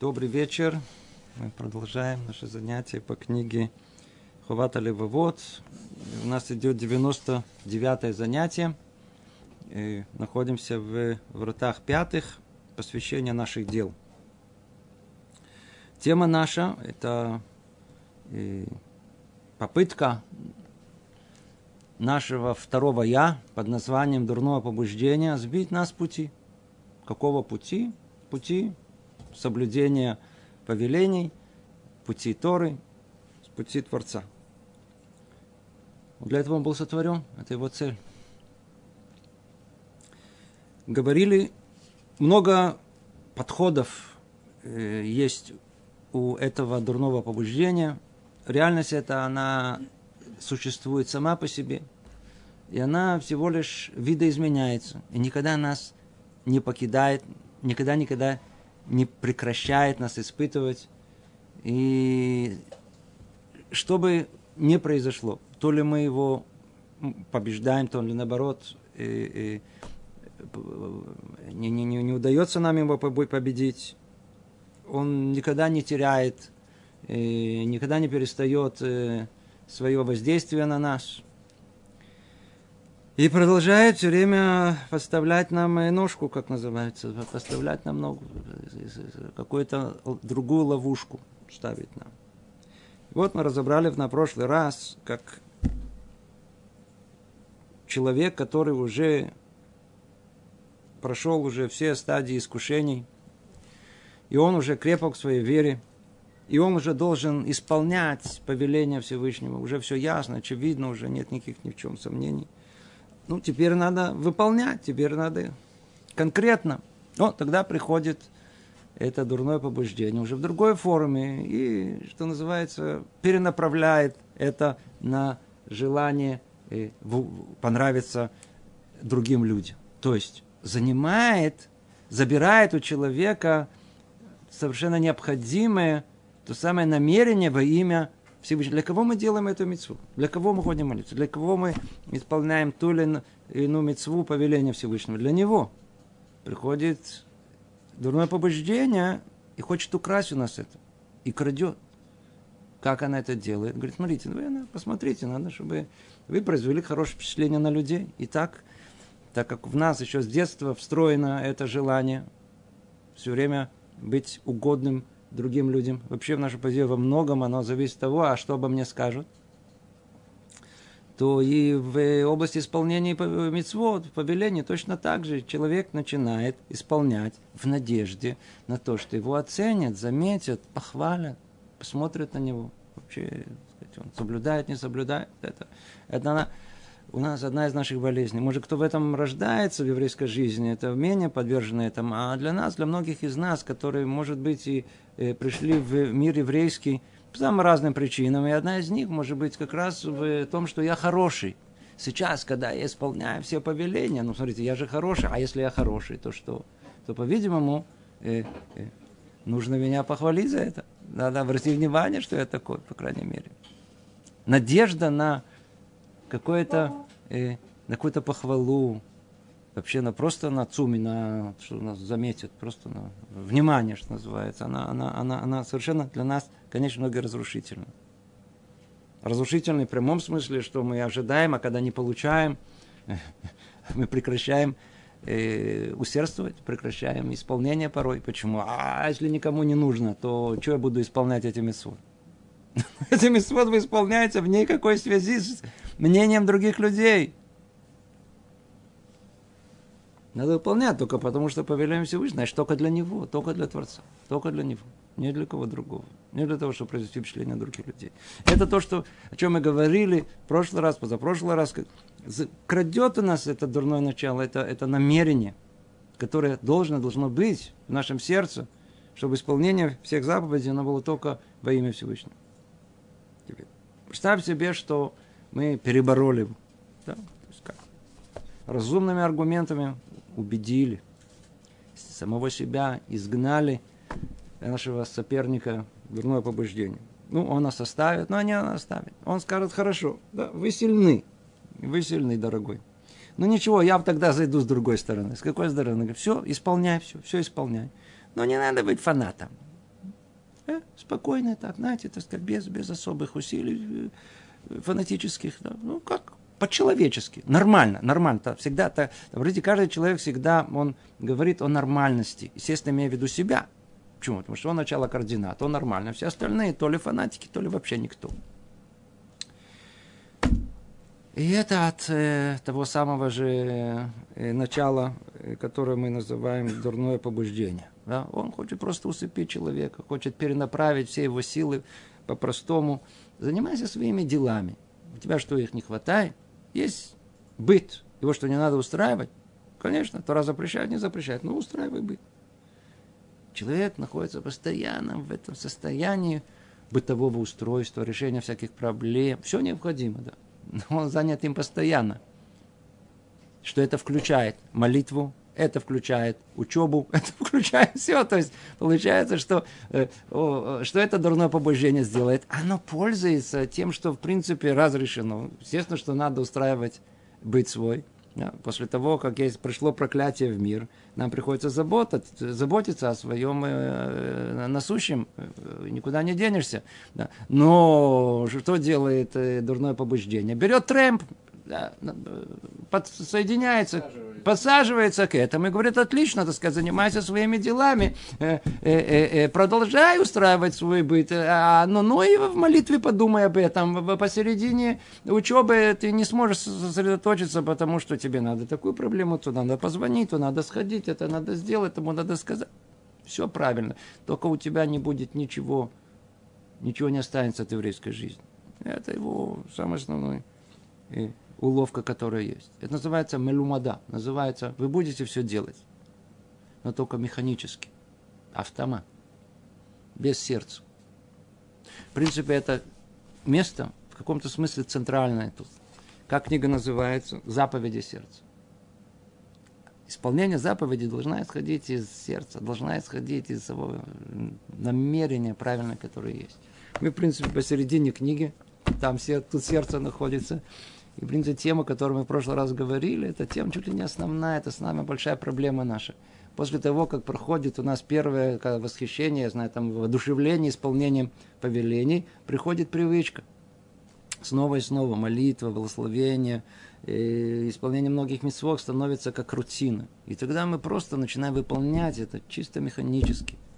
Добрый вечер. Мы продолжаем наше занятие по книге Хувата Левовод. У нас идет 99 занятие. И находимся в вратах пятых посвящения наших дел. Тема наша – это э, попытка нашего второго «я» под названием «Дурное побуждение» сбить нас с пути. Какого пути? Пути соблюдения повелений, пути Торы, пути Творца. Для этого он был сотворен, это его цель. Говорили, много подходов э, есть у этого дурного побуждения. Реальность это она существует сама по себе. И она всего лишь видоизменяется. И никогда нас не покидает, никогда-никогда не прекращает нас испытывать. И что бы ни произошло, то ли мы его побеждаем, то ли наоборот, и, и, не, не, не, не удается нам его победить, он никогда не теряет, никогда не перестает э, свое воздействие на нас. И продолжает все время поставлять нам ножку, как называется, поставлять нам ногу, какую-то другую ловушку ставить нам. Вот мы разобрали на прошлый раз, как человек, который уже прошел уже все стадии искушений, и он уже крепок в своей вере, и он уже должен исполнять повеление Всевышнего. Уже все ясно, очевидно, уже нет никаких ни в чем сомнений. Ну, теперь надо выполнять, теперь надо конкретно. Но тогда приходит это дурное побуждение уже в другой форме и, что называется, перенаправляет это на желание э, понравиться другим людям. То есть занимает, забирает у человека совершенно необходимое то самое намерение во имя Всевышнего. Для кого мы делаем эту мецву? Для кого мы ходим молиться? Для кого мы исполняем ту или иную мецву повеления Всевышнего? Для него. Приходит дурное побуждение и хочет украсть у нас это. И крадет. Как она это делает? Говорит, смотрите, вы посмотрите, надо, чтобы вы произвели хорошее впечатление на людей. И так, так как в нас еще с детства встроено это желание все время быть угодным другим людям. Вообще в нашу позицию во многом оно зависит от того, а что обо мне скажут. То и в области исполнения мецвод, повеления, точно так же человек начинает исполнять в надежде на то, что его оценят, заметят, похвалят, посмотрят на него. Вообще, сказать, он соблюдает, не соблюдает. Это, это она, у нас одна из наших болезней. Может, кто в этом рождается в еврейской жизни, это менее подвержено этому. А для нас, для многих из нас, которые, может быть, и э, пришли в мир еврейский по самым разным причинам, и одна из них может быть как раз в том, что я хороший. Сейчас, когда я исполняю все повеления, ну, смотрите, я же хороший, а если я хороший, то что? То, по-видимому, э, э, нужно меня похвалить за это. Надо обратить внимание, что я такой, по крайней мере. Надежда на какое-то, э, на какую-то похвалу, вообще на просто на цуми, на что нас заметят, просто на внимание, что называется, она, она, она, она совершенно для нас, конечно, много разрушительна. Разрушительный в прямом смысле, что мы ожидаем, а когда не получаем, мы прекращаем э, усердствовать, прекращаем исполнение порой. Почему? А если никому не нужно, то что я буду исполнять эти митцвот? Эти митцвот исполняются в никакой связи с мнением других людей. Надо выполнять только потому, что повеление Всевышнего, значит, только для него, только для Творца, только для него, не для кого другого, не для того, чтобы произвести впечатление других людей. Это то, что, о чем мы говорили в прошлый раз, позапрошлый раз. Крадет у нас это дурное начало, это, это намерение, которое должно, должно быть в нашем сердце, чтобы исполнение всех заповедей, оно было только во имя Всевышнего. Представь себе, что мы перебороли. Да? как? Разумными аргументами убедили. Самого себя изгнали нашего соперника дурное побуждение. Ну, он нас оставит, но не он оставит. Он скажет, хорошо, да, вы сильны, вы сильны, дорогой. Ну ничего, я тогда зайду с другой стороны. С какой стороны? Все, исполняй все, все исполняй. Но не надо быть фанатом. Э, спокойно так, знаете, так сказать, без, без особых усилий э, фанатических. Да. Ну, как по-человечески, нормально, нормально. -то, всегда, -то, говорите, каждый человек всегда, он говорит о нормальности, естественно, имея в виду себя. Почему? Потому что он начало координат, он нормально. Все остальные то ли фанатики, то ли вообще никто. И это от э, того самого же э, начала, э, которое мы называем дурное побуждение. Да? Он хочет просто усыпить человека, хочет перенаправить все его силы по-простому. Занимайся своими делами. У тебя что, их не хватает? Есть быт. Его что, не надо устраивать? Конечно, Тора запрещает, не запрещает. Но устраивай быт. Человек находится постоянно в этом состоянии бытового устройства, решения всяких проблем. Все необходимо, да он занят им постоянно. Что это включает? Молитву, это включает учебу, это включает все. То есть получается, что, э, о, что это дурное побуждение сделает? Оно пользуется тем, что в принципе разрешено. Естественно, что надо устраивать быть свой. После того, как есть, пришло проклятие в мир, нам приходится заботиться, заботиться о своем э, насущем, э, никуда не денешься. Да. Но что делает э, дурное побуждение? Берет трэмп, да, подсоединяется, подсаживается. к этому и говорит, отлично, так сказать, занимайся своими делами, э, э, э, продолжай устраивать свой быт, а, ну, ну и в молитве подумай об этом. Посередине учебы ты не сможешь сосредоточиться, потому что тебе надо такую проблему, то надо позвонить, то надо сходить, это надо сделать, тому надо сказать. Все правильно, только у тебя не будет ничего, ничего не останется от еврейской жизни. Это его самый основной уловка, которая есть. Это называется мелумада. Называется, вы будете все делать, но только механически. Автомат. Без сердца. В принципе, это место в каком-то смысле центральное тут. Как книга называется? Заповеди сердца. Исполнение заповеди должна исходить из сердца, должна исходить из своего намерения правильно, которое есть. Мы, в принципе, посередине книги, там все, тут сердце находится, и, в принципе, тема, о которой мы в прошлый раз говорили, это тема чуть ли не основная, это с нами большая проблема наша. После того, как проходит у нас первое восхищение, я знаю, там, воодушевление исполнением повелений, приходит привычка. Снова и снова молитва, благословение, и исполнение многих митцвот становится как рутина. И тогда мы просто начинаем выполнять это чисто механически –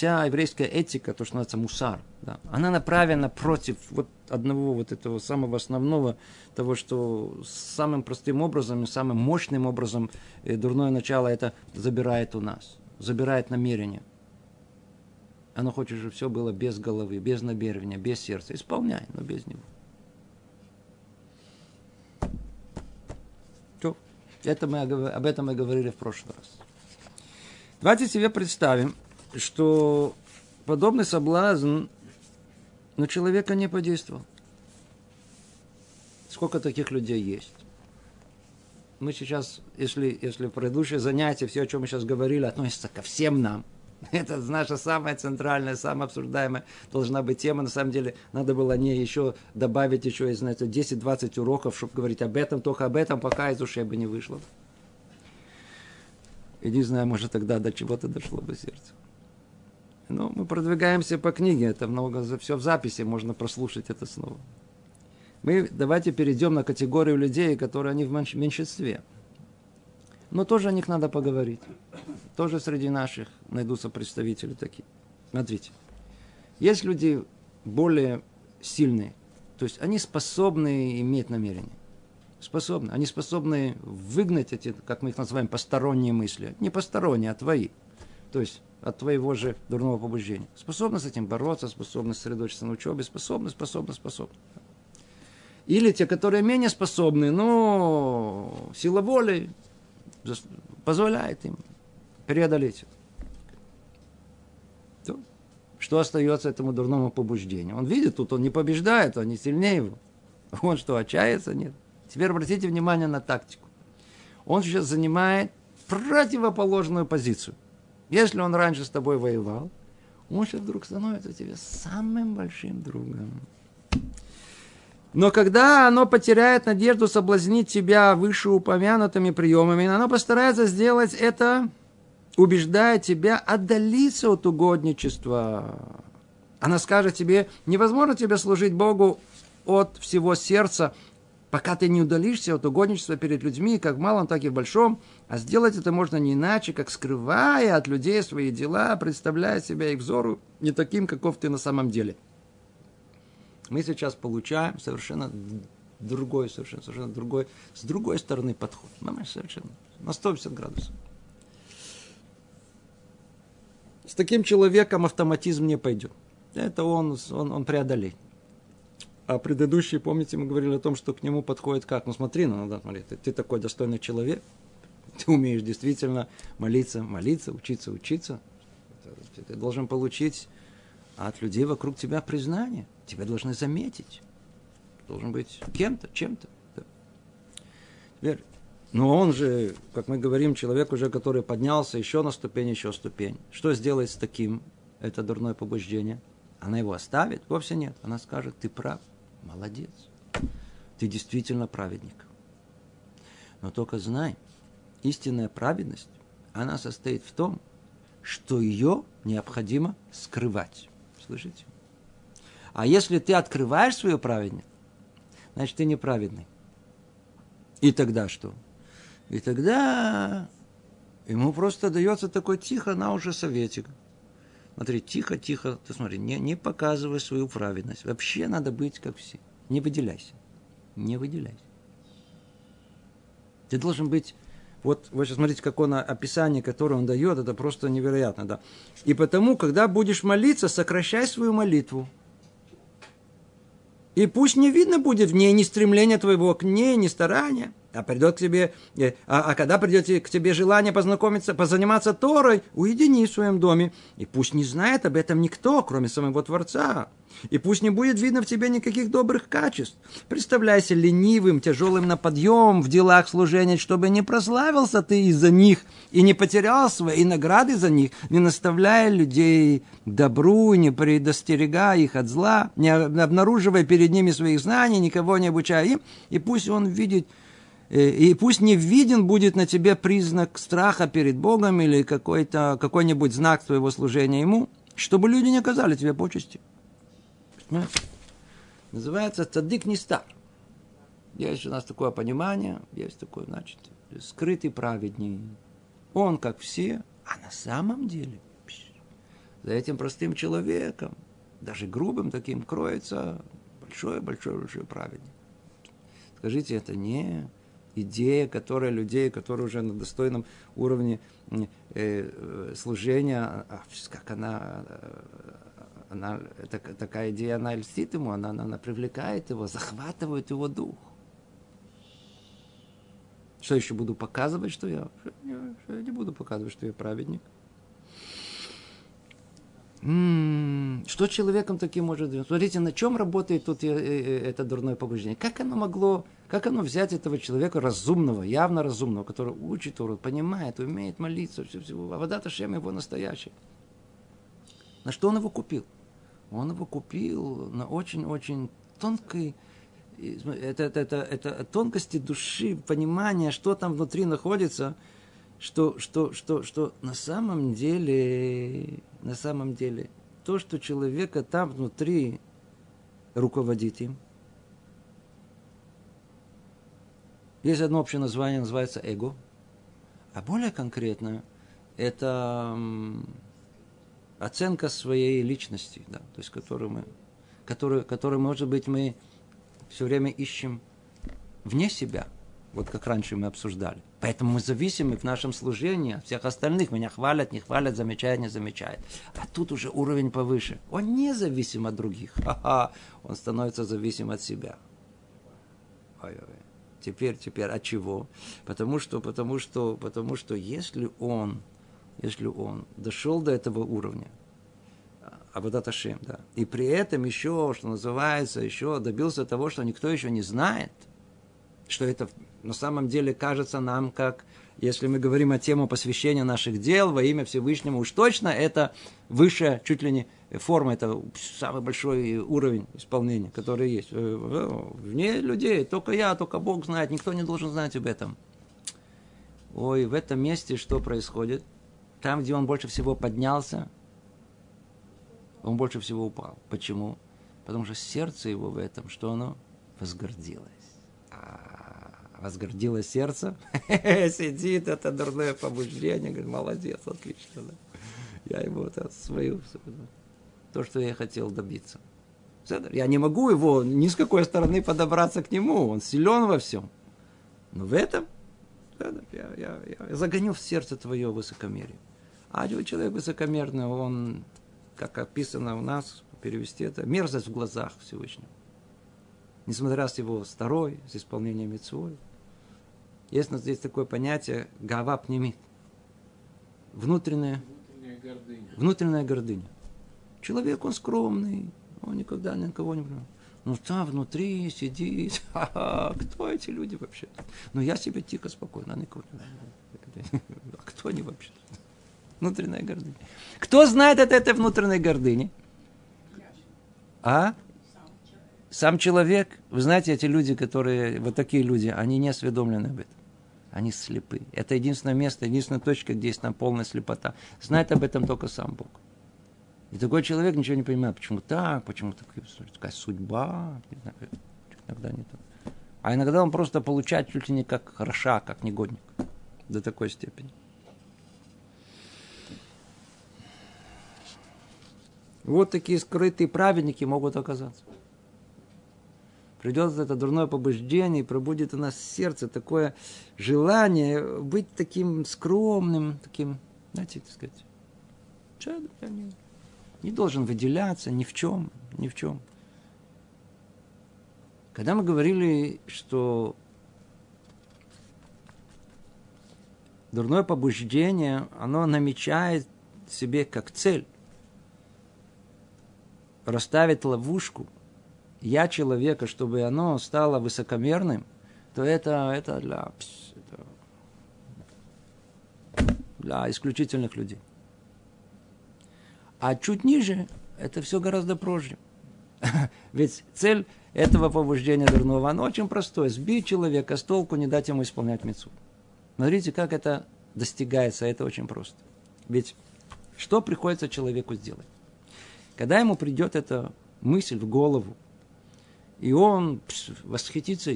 вся еврейская этика, то, что называется мусар, да, она направлена против вот одного вот этого самого основного, того, что самым простым образом, самым мощным образом э, дурное начало это забирает у нас, забирает намерение. Оно хочет, чтобы все было без головы, без намерения, без сердца. Исполняй, но без него. Все. Это мы, об этом мы говорили в прошлый раз. Давайте себе представим, что подобный соблазн на человека не подействовал. Сколько таких людей есть? Мы сейчас, если, если в предыдущее занятие, все, о чем мы сейчас говорили, относится ко всем нам, это наша самая центральная, самая обсуждаемая должна быть тема. На самом деле, надо было не еще добавить еще, знаете, 10-20 уроков, чтобы говорить об этом, только об этом, пока из ушей бы не вышло. И не знаю, может, тогда до чего-то дошло бы сердце. Ну, мы продвигаемся по книге, это много, все в записи, можно прослушать это снова. Мы давайте перейдем на категорию людей, которые они в меньшинстве. Но тоже о них надо поговорить. Тоже среди наших найдутся представители такие. Смотрите. Есть люди более сильные. То есть они способны иметь намерение. Способны. Они способны выгнать эти, как мы их называем, посторонние мысли. Не посторонние, а твои. То есть от твоего же дурного побуждения. Способны с этим бороться, способны сосредоточиться на учебе, способны, способны, способны. Или те, которые менее способны, но сила воли позволяет им преодолеть. То, что остается этому дурному побуждению? Он видит, тут он не побеждает, он не сильнее его. Он что, отчаяется? Нет. Теперь обратите внимание на тактику. Он сейчас занимает противоположную позицию – если он раньше с тобой воевал, он сейчас вдруг становится тебе самым большим другом. Но когда оно потеряет надежду соблазнить тебя вышеупомянутыми приемами, оно постарается сделать это убеждает тебя отдалиться от угодничества. Она скажет тебе, невозможно тебе служить Богу от всего сердца, пока ты не удалишься от угодничества перед людьми, как в малом, так и в большом, а сделать это можно не иначе, как скрывая от людей свои дела, представляя себя их взору не таким, каков ты на самом деле. Мы сейчас получаем совершенно другой, совершенно, совершенно другой, с другой стороны подход. Совершенно на 150 градусов. С таким человеком автоматизм не пойдет. Это он, он, он преодолеет. А предыдущий, помните, мы говорили о том, что к нему подходит как? Ну смотри, ну да, смотри, ты, ты такой достойный человек, ты умеешь действительно молиться, молиться, учиться, учиться. Ты, ты должен получить от людей вокруг тебя признание. Тебя должны заметить. Должен быть кем-то, чем-то. Да. Теперь, но он же, как мы говорим, человек уже, который поднялся еще на ступень, еще ступень. Что сделает с таким это дурное побуждение? Она его оставит? Вовсе нет. Она скажет, ты прав, молодец. Ты действительно праведник. Но только знай, истинная праведность, она состоит в том, что ее необходимо скрывать. Слышите? А если ты открываешь свою праведность, значит, ты неправедный. И тогда что? И тогда ему просто дается такой тихо, на уже советик. Смотри, тихо, тихо, ты смотри, не, не показывай свою праведность. Вообще надо быть как все. Не выделяйся. Не выделяйся. Ты должен быть вот вы сейчас смотрите, как он описание, которое он дает, это просто невероятно, да. И потому, когда будешь молиться, сокращай свою молитву. И пусть не видно будет в ней ни стремления твоего к ней, ни старания. А придет к тебе, э, а, а когда придет к тебе желание познакомиться, позаниматься Торой, уедини в своем доме. И пусть не знает об этом никто, кроме самого Творца. И пусть не будет видно в тебе никаких добрых качеств. Представляйся ленивым, тяжелым на подъем в делах служения, чтобы не прославился ты из-за них и не потерял свои награды за них, не наставляя людей добру, не предостерегая их от зла, не обнаруживая перед ними своих знаний, никого не обучая им. И пусть он видит и пусть не виден будет на тебе признак страха перед Богом или какой-то, какой-нибудь знак твоего служения Ему, чтобы люди не оказали тебе почести. Называется цадык не стар. Есть у нас такое понимание, есть такое, значит, скрытый праведник. Он как все, а на самом деле за этим простым человеком, даже грубым таким, кроется большой-большой-большой праведник. Скажите, это не идея, которая людей, которые уже на достойном уровне э, э служения, а, как она, э, она так, такая идея, она льстит ему, она, она, она привлекает его, захватывает его дух. Что еще буду показывать, что я? Что я не буду показывать, что я праведник. М-м-м, что человеком таким может быть? Смотрите, на чем работает тут это дурное побуждение? Как оно могло как оно взять этого человека разумного, явно разумного, который учит Тору, понимает, умеет молиться, все, все, а вода Ташем его настоящий. На что он его купил? Он его купил на очень-очень тонкой, это, это, это, это тонкости души, понимания, что там внутри находится, что, что, что, что на самом деле, на самом деле, то, что человека там внутри руководит им – Есть одно общее название, называется эго. А более конкретно, это оценка своей личности, да, то есть которую мы, которую, которую, может быть, мы все время ищем вне себя, вот как раньше мы обсуждали. Поэтому мы зависимы в нашем служении от всех остальных. Меня хвалят, не хвалят, замечают, не замечают. А тут уже уровень повыше. Он не зависим от других. Ха-ха. Он становится зависим от себя. Ой-ой. Теперь, теперь, от чего? Потому что, потому что, потому что если он, если он дошел до этого уровня, Абадат Ашем, да, и при этом еще, что называется, еще добился того, что никто еще не знает, что это на самом деле кажется нам как, если мы говорим о тему посвящения наших дел во имя Всевышнему, уж точно это высшая, чуть ли не форма, это самый большой уровень исполнения, который есть. Э, вне людей, только я, только Бог знает, никто не должен знать об этом. Ой, в этом месте что происходит? там, где он больше всего поднялся, он больше всего упал. Почему? Потому что сердце его в этом, что оно возгордилось. Возгордилось сердце, сидит, это дурное побуждение, говорит, молодец, отлично. Да. Я ему это свою, то, что я хотел добиться. Я не могу его ни с какой стороны подобраться к нему, он силен во всем. Но в этом я, я, я загоню в сердце твое высокомерие. А человек высокомерный, он, как описано у нас, перевести это, мерзость в глазах Всевышнего. Несмотря с его старой, с исполнением митцвой. Есть у нас здесь такое понятие гава пнемит. Внутренняя, внутренняя гордыня. Внутренняя гордыня. Человек, он скромный, он никогда никого не понимает. Ну, там внутри сидит, ха-ха, кто эти люди вообще? Ну, я себе тихо, спокойно, никого не А кто они вообще? Внутренняя гордыня. Кто знает от этой внутренней гордыни? А? Сам человек. Вы знаете, эти люди, которые, вот такие люди, они не осведомлены об этом. Они слепы. Это единственное место, единственная точка, где есть там полная слепота. Знает об этом только сам Бог. И такой человек ничего не понимает, почему так, почему такая, такая судьба, иногда не так. А иногда он просто получает чуть ли не как хороша, как негодник. До такой степени. Вот такие скрытые праведники могут оказаться. Придет это дурное побуждение, и пробудет у нас сердце такое желание быть таким скромным, таким, знаете, так сказать, не, должен выделяться ни в чем, ни в чем. Когда мы говорили, что дурное побуждение, оно намечает себе как цель расставить ловушку я человека, чтобы оно стало высокомерным, то это, это для, это для исключительных людей. А чуть ниже это все гораздо проще. Ведь цель этого побуждения дурного, оно очень простое. Сбить человека с толку, не дать ему исполнять мецу. Смотрите, как это достигается, это очень просто. Ведь что приходится человеку сделать? Когда ему придет эта мысль в голову, и он восхитится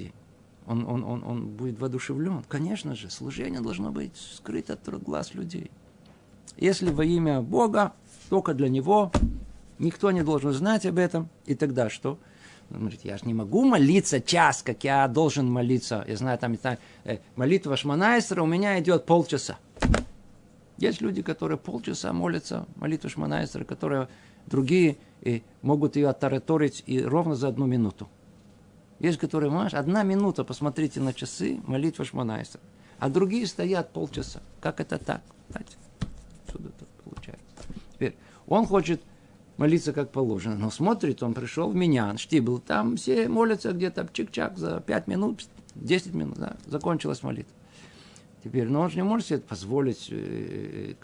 он, он, он, он будет воодушевлен. Конечно же, служение должно быть скрыто от глаз людей. Если во имя Бога, только для Него, никто не должен знать об этом, и тогда что? Он говорит, я же не могу молиться час, как я должен молиться. Я знаю, там э, молитва Шманайсера у меня идет полчаса. Есть люди, которые полчаса молятся, молитву Шманайсера, которые другие и могут ее оттараторить и ровно за одну минуту. Есть, которые, знаешь, одна минута, посмотрите на часы, молитва Шманайса. А другие стоят полчаса. Как это так? Знаете, отсюда это получается. Теперь, он хочет молиться как положено, но смотрит, он пришел в меня, штибл, там все молятся где-то чик-чак за 5 минут, 10 минут, да, закончилась молитва. Теперь, но он же не может себе позволить э,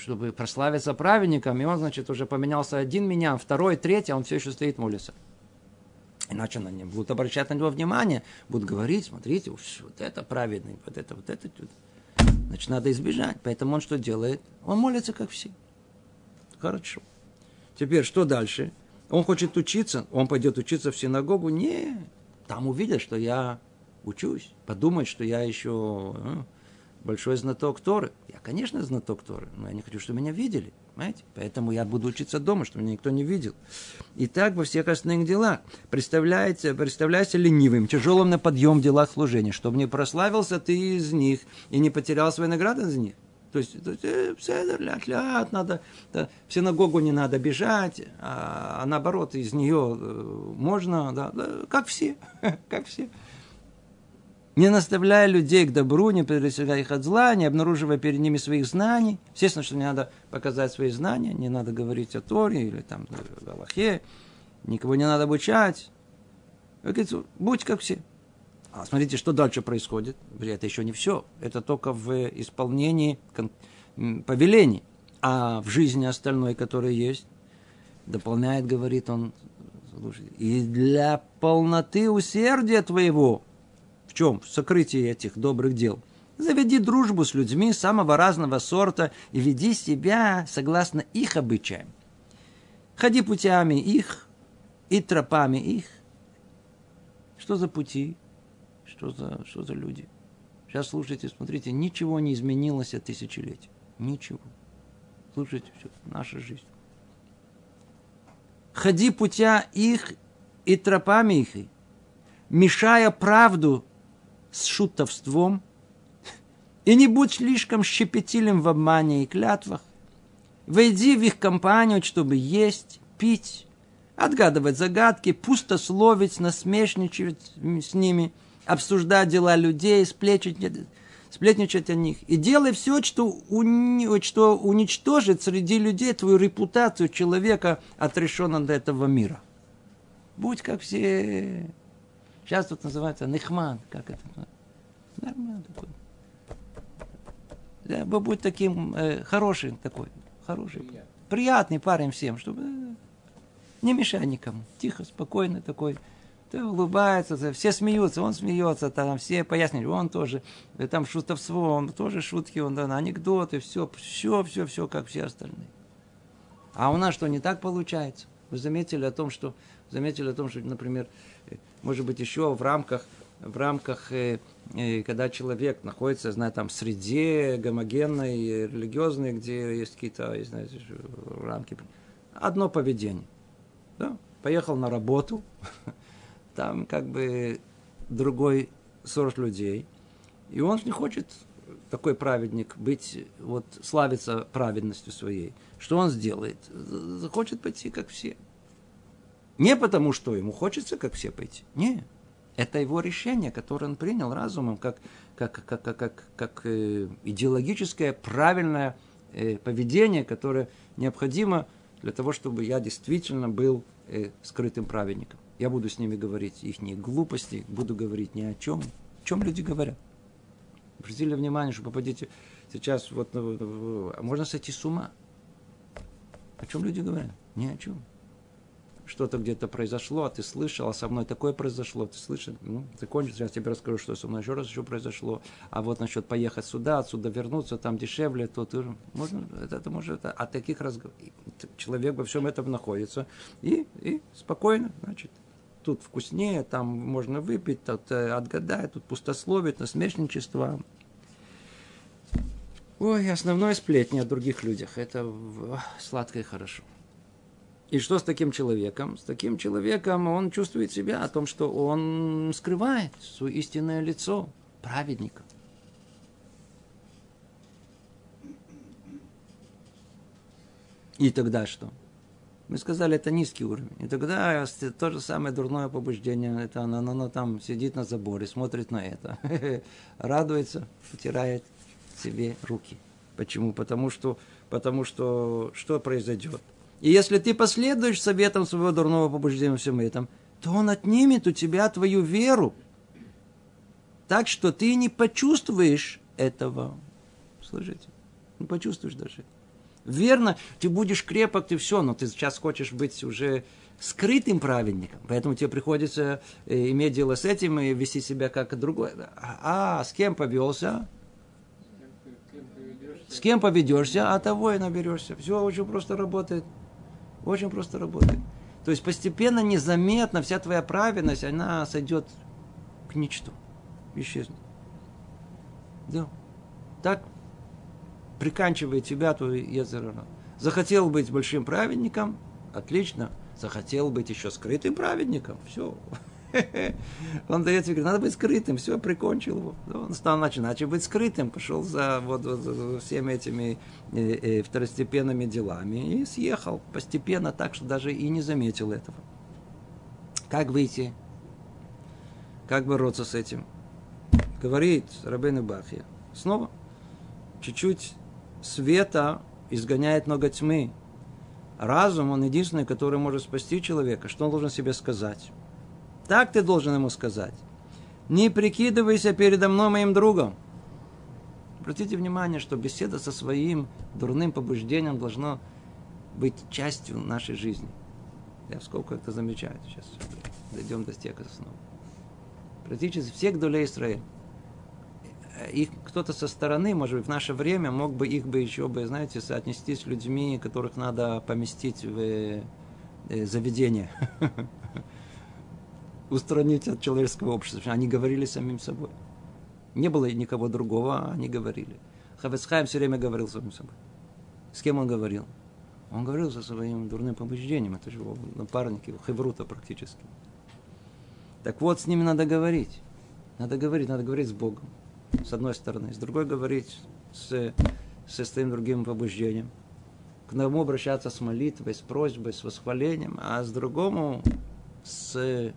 чтобы прославиться праведником, и он, значит, уже поменялся один меня, второй, третий, а он все еще стоит молится. Иначе на не будут обращать на него внимание, будут говорить, смотрите, вот это праведный, вот это, вот это. Значит, надо избежать. Поэтому он что делает? Он молится, как все. Хорошо. Теперь, что дальше? Он хочет учиться, он пойдет учиться в синагогу? Не, там увидят, что я учусь, подумают, что я еще а, большой знаток Торы. Я, конечно, знаток Торы, но я не хочу, чтобы меня видели. Понимаете? Поэтому я буду учиться дома, чтобы меня никто не видел. И так во всех остальных делах. Представляется, представляйся ленивым, тяжелым на подъем в делах служения, чтобы не прославился ты из них и не потерял свои награды из них. То есть, то есть э, ля, ля, надо, да, в синагогу не надо бежать, а, а наоборот, из нее э, можно, да, да, как все, как все не наставляя людей к добру, не предостерегая их от зла, не обнаруживая перед ними своих знаний. Естественно, что не надо показать свои знания, не надо говорить о Торе или там о Аллахе, никого не надо обучать. Будь как все. А смотрите, что дальше происходит. Это еще не все. Это только в исполнении повелений. А в жизни остальной, которая есть, дополняет, говорит он, и для полноты усердия твоего – в чем? В сокрытии этих добрых дел. Заведи дружбу с людьми самого разного сорта и веди себя согласно их обычаям. Ходи путями их и тропами их. Что за пути? Что за, что за люди? Сейчас слушайте, смотрите, ничего не изменилось от тысячелетий. Ничего. Слушайте, все, наша жизнь. Ходи путя их и тропами их, мешая правду с шутовством – и не будь слишком щепетилен в обмане и клятвах. Войди в их компанию, чтобы есть, пить, отгадывать загадки, пустословить, насмешничать с ними, обсуждать дела людей, сплетничать, сплетничать о них. И делай все, что, уни, что уничтожит среди людей твою репутацию человека, отрешенного до этого мира. Будь как все. Сейчас тут называется нехман. Как это? Нормально такой. Да, будь таким э, хорошим такой, хороший, приятный. приятный парень всем, чтобы э, не мешай никому. Тихо, спокойно такой. Ты улыбается, все смеются, он смеется, там все пояснили, он тоже, э, там шутовство, он тоже шутки, он да, анекдоты, все, все, все, все, как все остальные. А у нас что, не так получается? Вы заметили о том, что, заметили о том, что, например, э, может быть, еще в рамках в рамках, э, э, когда человек находится, знаю, там, в среде гомогенной, религиозной, где есть какие-то, знаете, рамки. Одно поведение. Да? Поехал на работу, там как бы другой сорт людей, и он не хочет такой праведник быть, вот славиться праведностью своей. Что он сделает? Захочет пойти, как все. Не потому, что ему хочется, как все пойти. Нет. Это его решение, которое он принял разумом, как, как, как, как, как, как э, идеологическое правильное э, поведение, которое необходимо для того, чтобы я действительно был э, скрытым праведником. Я буду с ними говорить их глупости, буду говорить ни о чем. О чем люди говорят? Обратили внимание, что попадите сейчас, вот, можно сойти с ума. О чем люди говорят? Ни о чем что-то где-то произошло, а ты слышал, а со мной такое произошло, ты слышал, ну, закончится, я тебе расскажу, что со мной еще раз еще произошло, а вот насчет поехать сюда, отсюда вернуться, там дешевле, то ты, можно, это, это может, от таких разговоров, человек во всем этом находится, и, и спокойно, значит, тут вкуснее, там можно выпить, тут э, отгадать, тут пустословить, насмешничество. Ой, основное сплетни о других людях, это сладко и хорошо. И что с таким человеком? С таким человеком он чувствует себя о том, что он скрывает свое истинное лицо праведника. И тогда что? Мы сказали, это низкий уровень. И тогда то же самое дурное побуждение. Это оно, оно, оно там сидит на заборе, смотрит на это, радуется, потирает себе руки. Почему? Потому что, потому что что произойдет? И если ты последуешь советам своего дурного побуждения всем этом, то он отнимет у тебя твою веру. Так что ты не почувствуешь этого. Слышите? Не почувствуешь даже. Верно, ты будешь крепок, ты все, но ты сейчас хочешь быть уже скрытым праведником. Поэтому тебе приходится э, иметь дело с этим и вести себя как другой. А, с кем повелся? С кем поведешься, а того и наберешься. Все очень просто работает. Очень просто работает. То есть постепенно, незаметно вся твоя праведность, она сойдет к ничту, исчезнет. Да. Так приканчивает тебя твой Езерара. Захотел быть большим праведником, отлично. Захотел быть еще скрытым праведником, все. Он дает тебе, надо быть скрытым, все, прикончил его. Он стал начал быть скрытым, пошел за, вот, вот, за всеми этими э, э, второстепенными делами и съехал постепенно так, что даже и не заметил этого. Как выйти? Как бороться с этим? Говорит Рабейн Бахья. Снова. Чуть-чуть света изгоняет много тьмы. Разум, он единственный, который может спасти человека. Что он должен себе сказать? Так ты должен ему сказать. Не прикидывайся передо мной моим другом. Обратите внимание, что беседа со своим дурным побуждением должна быть частью нашей жизни. Я сколько это замечаю. Сейчас дойдем до стека снова. Практически все гдолей Израиль. их кто-то со стороны, может быть, в наше время мог бы их бы еще бы, знаете, соотнести с людьми, которых надо поместить в э, заведение. Устранить от человеческого общества. Они говорили самим собой. Не было никого другого, а они говорили. Хавецхайм все время говорил самим собой. С кем он говорил? Он говорил со своим дурным побуждением. Это же его напарник, хеврута практически. Так вот, с ними надо говорить. Надо говорить, надо говорить с Богом. С одной стороны. С другой говорить с, со своим другим побуждением. К одному обращаться с молитвой, с просьбой, с восхвалением, а с другому с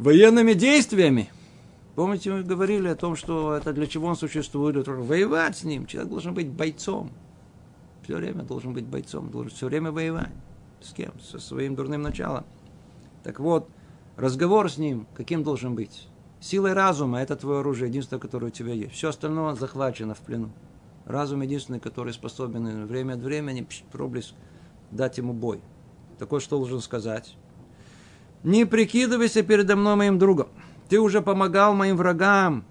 военными действиями. Помните, мы говорили о том, что это для чего он существует, воевать с ним. Человек должен быть бойцом. Все время должен быть бойцом, должен все время воевать. С кем? Со своим дурным началом. Так вот, разговор с ним каким должен быть? Силой разума – это твое оружие, единственное, которое у тебя есть. Все остальное захвачено в плену. Разум единственный, который способен время от времени проблеск дать ему бой. Такой что должен сказать? Не прикидывайся передо мной моим другом. Ты уже помогал моим врагам,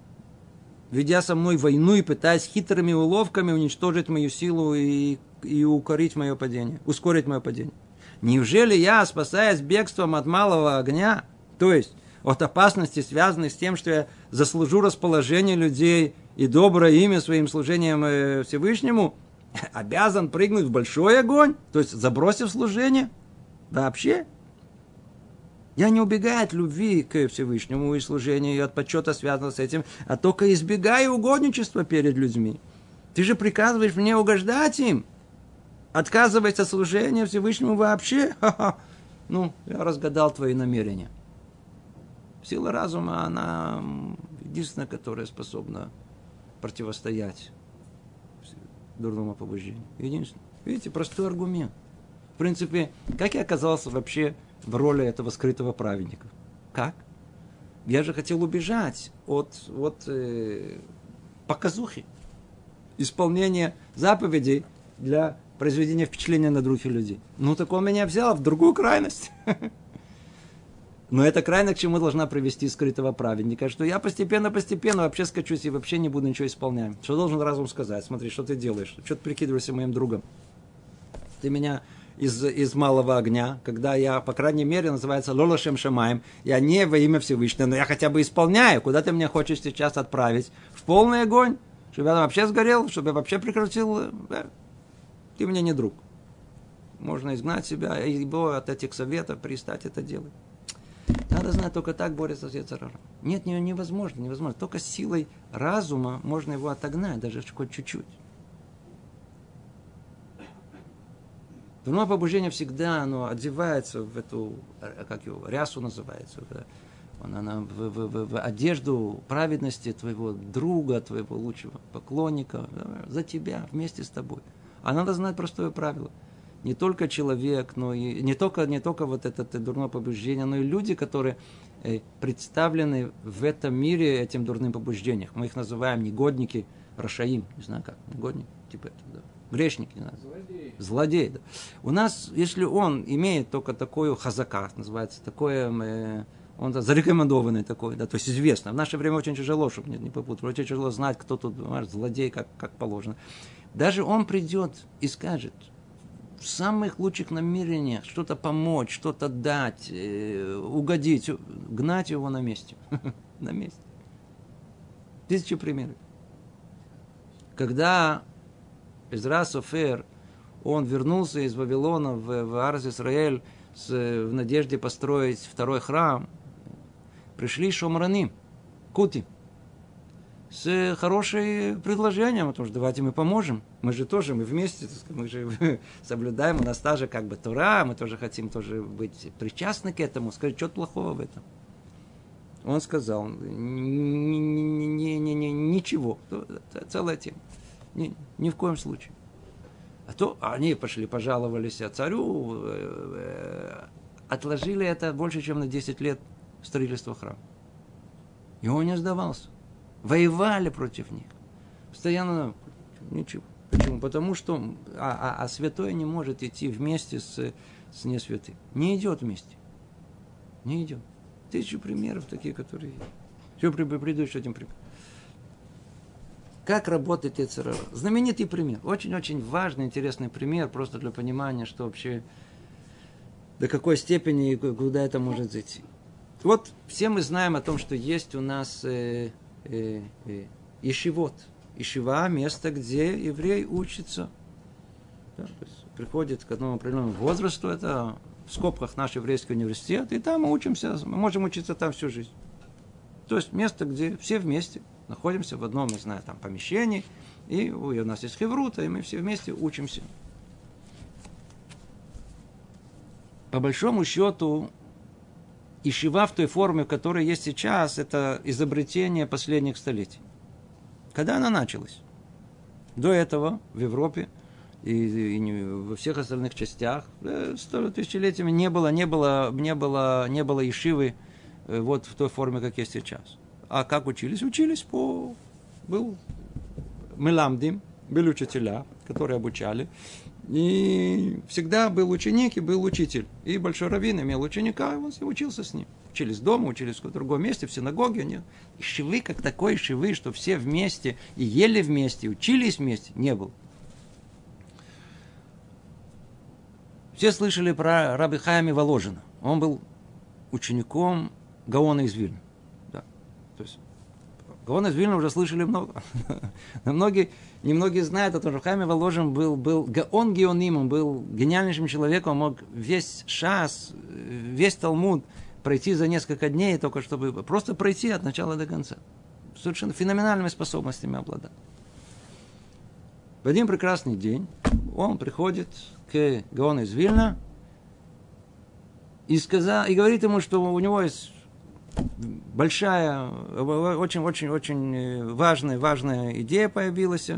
ведя со мной войну и пытаясь хитрыми уловками уничтожить мою силу и, и укорить мое падение, ускорить мое падение. Неужели я, спасаясь бегством от малого огня, то есть от опасности, связанной с тем, что я заслужу расположение людей и доброе имя своим служением э, Всевышнему, обязан прыгнуть в большой огонь, то есть забросив служение? Вообще? Я не убегаю от любви к Всевышнему и служению, и от почета, связанного с этим, а только избегаю угодничества перед людьми. Ты же приказываешь мне угождать им. Отказываясь от служения Всевышнему вообще. Ха-ха. Ну, я разгадал твои намерения. Сила разума, она единственная, которая способна противостоять дурному побуждению. Единственное. Видите, простой аргумент. В принципе, как я оказался вообще в роли этого скрытого праведника? Как? Я же хотел убежать от, от э, показухи, исполнения заповедей для произведения впечатления на других людей. Ну, так он меня взял в другую крайность. Но это крайне к чему должна привести скрытого праведника, что я постепенно-постепенно вообще скачусь и вообще не буду ничего исполнять. Что должен разум сказать? Смотри, что ты делаешь? Что ты прикидываешься моим другом? Ты меня из, из малого огня, когда я, по крайней мере, называется Лолошем Шамаем, я не во имя Всевышнего, но я хотя бы исполняю. Куда ты меня хочешь сейчас отправить? В полный огонь? Чтобы я вообще сгорел? Чтобы я вообще прекратил? Да. Ты мне не друг. Можно изгнать себя, ибо от этих советов перестать это делать. Надо знать, только так борется с Ецараром. Нет, невозможно, невозможно. Только силой разума можно его отогнать, даже хоть чуть-чуть. Дурное побуждение всегда оно одевается в эту, как его, рясу называется, она, в, в, в, в одежду праведности твоего друга, твоего лучшего поклонника, за тебя, вместе с тобой. А надо знать простое правило – не только человек, но и не только, не только вот это, это дурное побуждение, но и люди, которые э, представлены в этом мире этим дурным побуждением. Мы их называем негодники, рашаим, не знаю как, негодник, типа это, да. Грешник, не знаю. Злодей. Злодей, да. У нас, если он имеет только такую хазака, называется, такое, э, он да, зарекомендованный такой, да, то есть известно. В наше время очень тяжело, чтобы не, не попутать, очень тяжело знать, кто тут злодей, как, как положено. Даже он придет и скажет, в самых лучших намерениях что-то помочь, что-то дать, э, угодить, гнать его на месте. на месте. Тысячи примеров. Когда Изра Софер, он вернулся из Вавилона в, в Арз Исраэль в надежде построить второй храм, пришли шомраны, кути – с хорошим предложением, потому что давайте мы поможем. Мы же тоже, мы вместе, мы же соблюдаем, у нас та же как бы Тура, мы тоже хотим тоже быть причастны к этому. Скажи, что плохого в этом? Он сказал, не, не, не, не, ничего, целая тема. Ни, ни в коем случае. А то они пошли, пожаловались царю, э, э, отложили это больше, чем на 10 лет строительства храма. И он не сдавался воевали против них. Постоянно ничего. Почему? Потому что а, а, а святой не может идти вместе с, с несвятым. Не идет вместе. Не идет. Тысячу примеров такие, которые есть. Все предыдущий этим примером. Как работает Ецерара? Знаменитый пример. Очень-очень важный, интересный пример, просто для понимания, что вообще до какой степени и куда это может зайти. Вот все мы знаем о том, что есть у нас э, э, э, ешивот. Ешива – место, где еврей учится. Да, то есть приходит к одному определенному возрасту, это в скобках наш еврейский университет, и там мы учимся, мы можем учиться там всю жизнь. То есть место, где все вместе находимся в одном, не знаю, там помещении, и у нас есть хеврута, и мы все вместе учимся. По большому счету, Ишива в той форме, которой есть сейчас, это изобретение последних столетий. Когда она началась? До этого в Европе и, и во всех остальных частях э, сто тысячелетиями не было, не было, не было, не было Ишивы э, вот в той форме, как есть сейчас. А как учились? Учились по... Был Меламдим, были учителя, которые обучали. И всегда был ученик и был учитель. И большой раввин имел ученика, и он учился с ним. Учились дома, учились в другом месте, в синагоге. Нет. И шивы, как такой шивы, что все вместе и ели вместе, учились вместе, не было. Все слышали про Раби Хайами Воложина. Он был учеником Гаона из Вильна. То есть Гаона из Вильна уже слышали много. Но многие Немногие знают о том, что Хайме Воложин был, был он геоним, он был гениальнейшим человеком, он мог весь шас, весь Талмуд пройти за несколько дней, только чтобы просто пройти от начала до конца. Совершенно феноменальными способностями обладал. В один прекрасный день он приходит к Гаону из Вильна и, сказал, и говорит ему, что у него есть большая, очень-очень-очень важная, важная идея появилась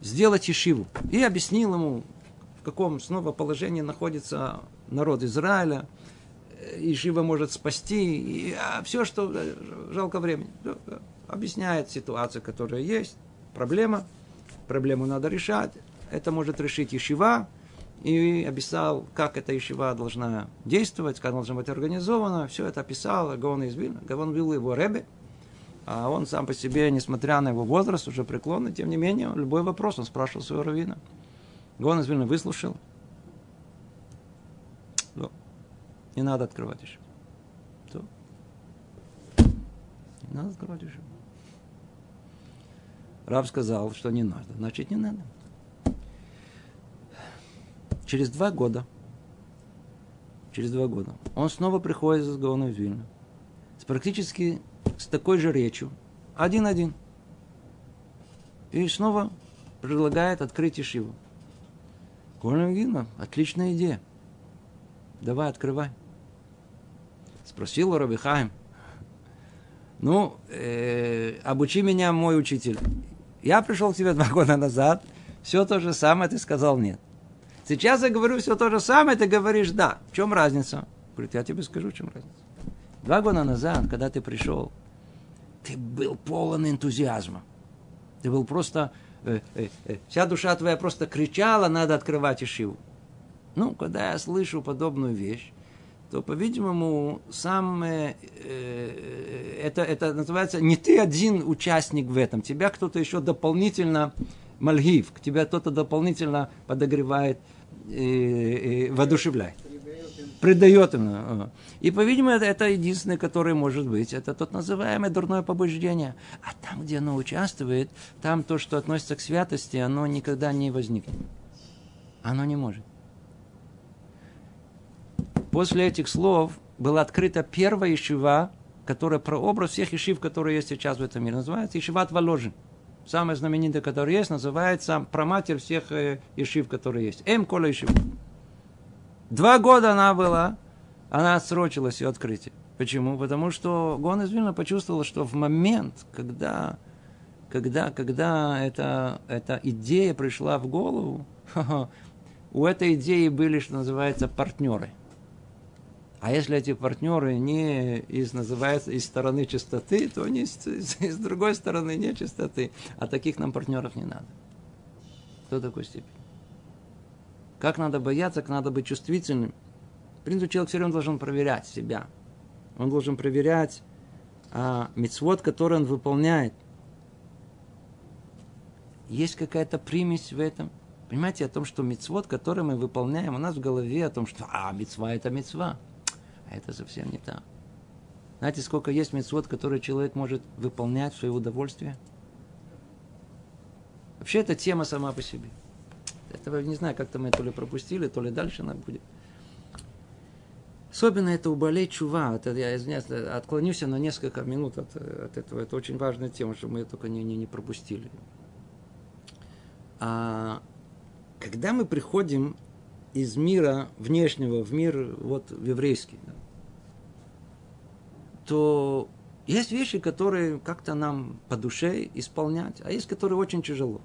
сделать Ишиву. И объяснил ему, в каком снова положении находится народ Израиля. Ишива может спасти. И, а все, что жалко времени. Объясняет ситуацию, которая есть. Проблема. Проблему надо решать. Это может решить Ишива и описал, как эта ишива должна действовать, как она должна быть организована. Все это описал Гавон из Вильна. Гавон был его ребе, а он сам по себе, несмотря на его возраст, уже преклонный, тем не менее, любой вопрос он спрашивал своего раввина. Гавон из Вильна выслушал. Ну, не надо открывать еще. То. Не надо открывать еще. Раб сказал, что не надо. Значит, не надо. Через два года, через два года, он снова приходит из Гаона в Вильну. С практически с такой же речью. Один-один. И снова предлагает открыть Ишиву. Гаона Вильна, отличная идея. Давай, открывай. Спросил Раби Хаим. Ну, э, обучи меня, мой учитель. Я пришел к тебе два года назад, все то же самое, ты сказал нет. Сейчас я говорю все то же самое, ты говоришь да. В чем разница? Говорит, я тебе скажу, в чем разница. Два года назад, когда ты пришел, ты был полон энтузиазма. Ты был просто... Э, э, э, вся душа твоя просто кричала, надо открывать Ишиву. Ну, когда я слышу подобную вещь, то, по-видимому, сам э, э, это, это называется не ты один участник в этом, тебя кто-то еще дополнительно мальгив, к тебя кто-то дополнительно подогревает и, и воодушевляет. Придает им. И, по-видимому, это, это единственное, которое может быть. Это тот называемое дурное побуждение. А там, где оно участвует, там то, что относится к святости, оно никогда не возникнет. Оно не может. После этих слов была открыта первая ишива, которая прообраз всех ишив, которые есть сейчас в этом мире. Называется Ишиват Воложин самая знаменитая, которая есть, называется проматерь всех э, ешив, которые есть. Эм Кола Ешив. Два года она была, она отсрочилась ее открытие. Почему? Потому что Гон из Вильна почувствовал, что в момент, когда, когда, когда эта, эта идея пришла в голову, у этой идеи были, что называется, партнеры – а если эти партнеры не из, называется, из стороны чистоты, то они с, с другой стороны не чистоты. А таких нам партнеров не надо. До такой степени. Как надо бояться, как надо быть чувствительным. В принципе, человек все время должен проверять себя. Он должен проверять а, мецвод, который он выполняет. есть какая-то примесь в этом. Понимаете, о том, что мецвод, который мы выполняем, у нас в голове о том, что а, мецва это мецва. А это совсем не так. Знаете, сколько есть мецвод, который человек может выполнять в свое удовольствие? Вообще, эта тема сама по себе. Этого не знаю, как-то мы то ли пропустили, то ли дальше нам будет. Особенно это у болей чува. Это, я извиняюсь, отклонюсь на несколько минут от, от этого. Это очень важная тема, чтобы мы ее только не, не, не пропустили. А когда мы приходим из мира внешнего в мир вот в еврейский, то есть вещи, которые как-то нам по душе исполнять, а есть, которые очень тяжело.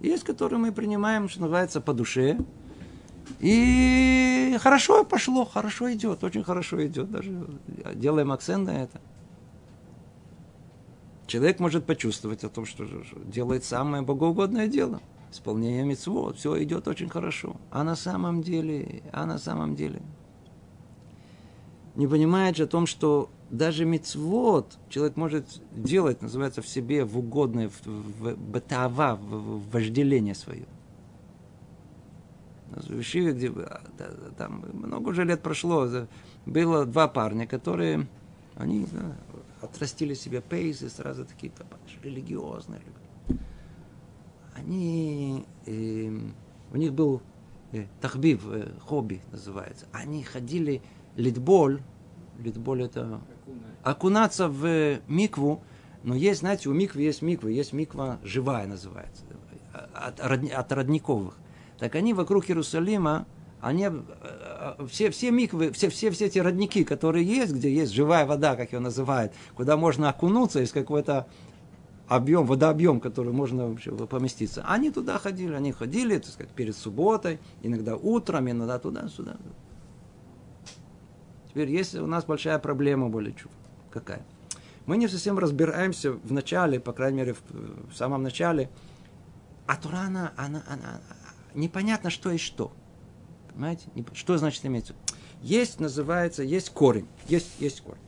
Есть, которые мы принимаем, что называется, по душе. И хорошо пошло, хорошо идет, очень хорошо идет. Даже делаем акцент на это. Человек может почувствовать о том, что делает самое богоугодное дело – исполнение мецвод, все идет очень хорошо. А на самом деле, а на самом деле, не понимает же о том, что даже мецвод человек может делать, называется, в себе в угодное, в, в бетава, в, в вожделение свое. В Ишиве, где там много уже лет прошло, было два парня, которые, они да, отрастили себе пейсы, сразу такие религиозные, они, э, у них был э, тахбив, э, хобби называется. Они ходили литболь, литболь это окунаться в микву, но есть, знаете, у миквы есть миква, есть миква живая называется, от, от родниковых. Так они вокруг Иерусалима, они, э, все, все миквы, все, все, все эти родники, которые есть, где есть живая вода, как ее называют, куда можно окунуться из какой-то объем, водообъем, который можно вообще поместиться. Они туда ходили, они ходили, так сказать, перед субботой, иногда утром, иногда туда-сюда. Теперь есть у нас большая проблема более чув. Какая? Мы не совсем разбираемся в начале, по крайней мере, в, в самом начале. А Турана, она, она, непонятно, что и что. Понимаете? Что значит имеется? Есть, называется, есть корень. Есть, есть корень.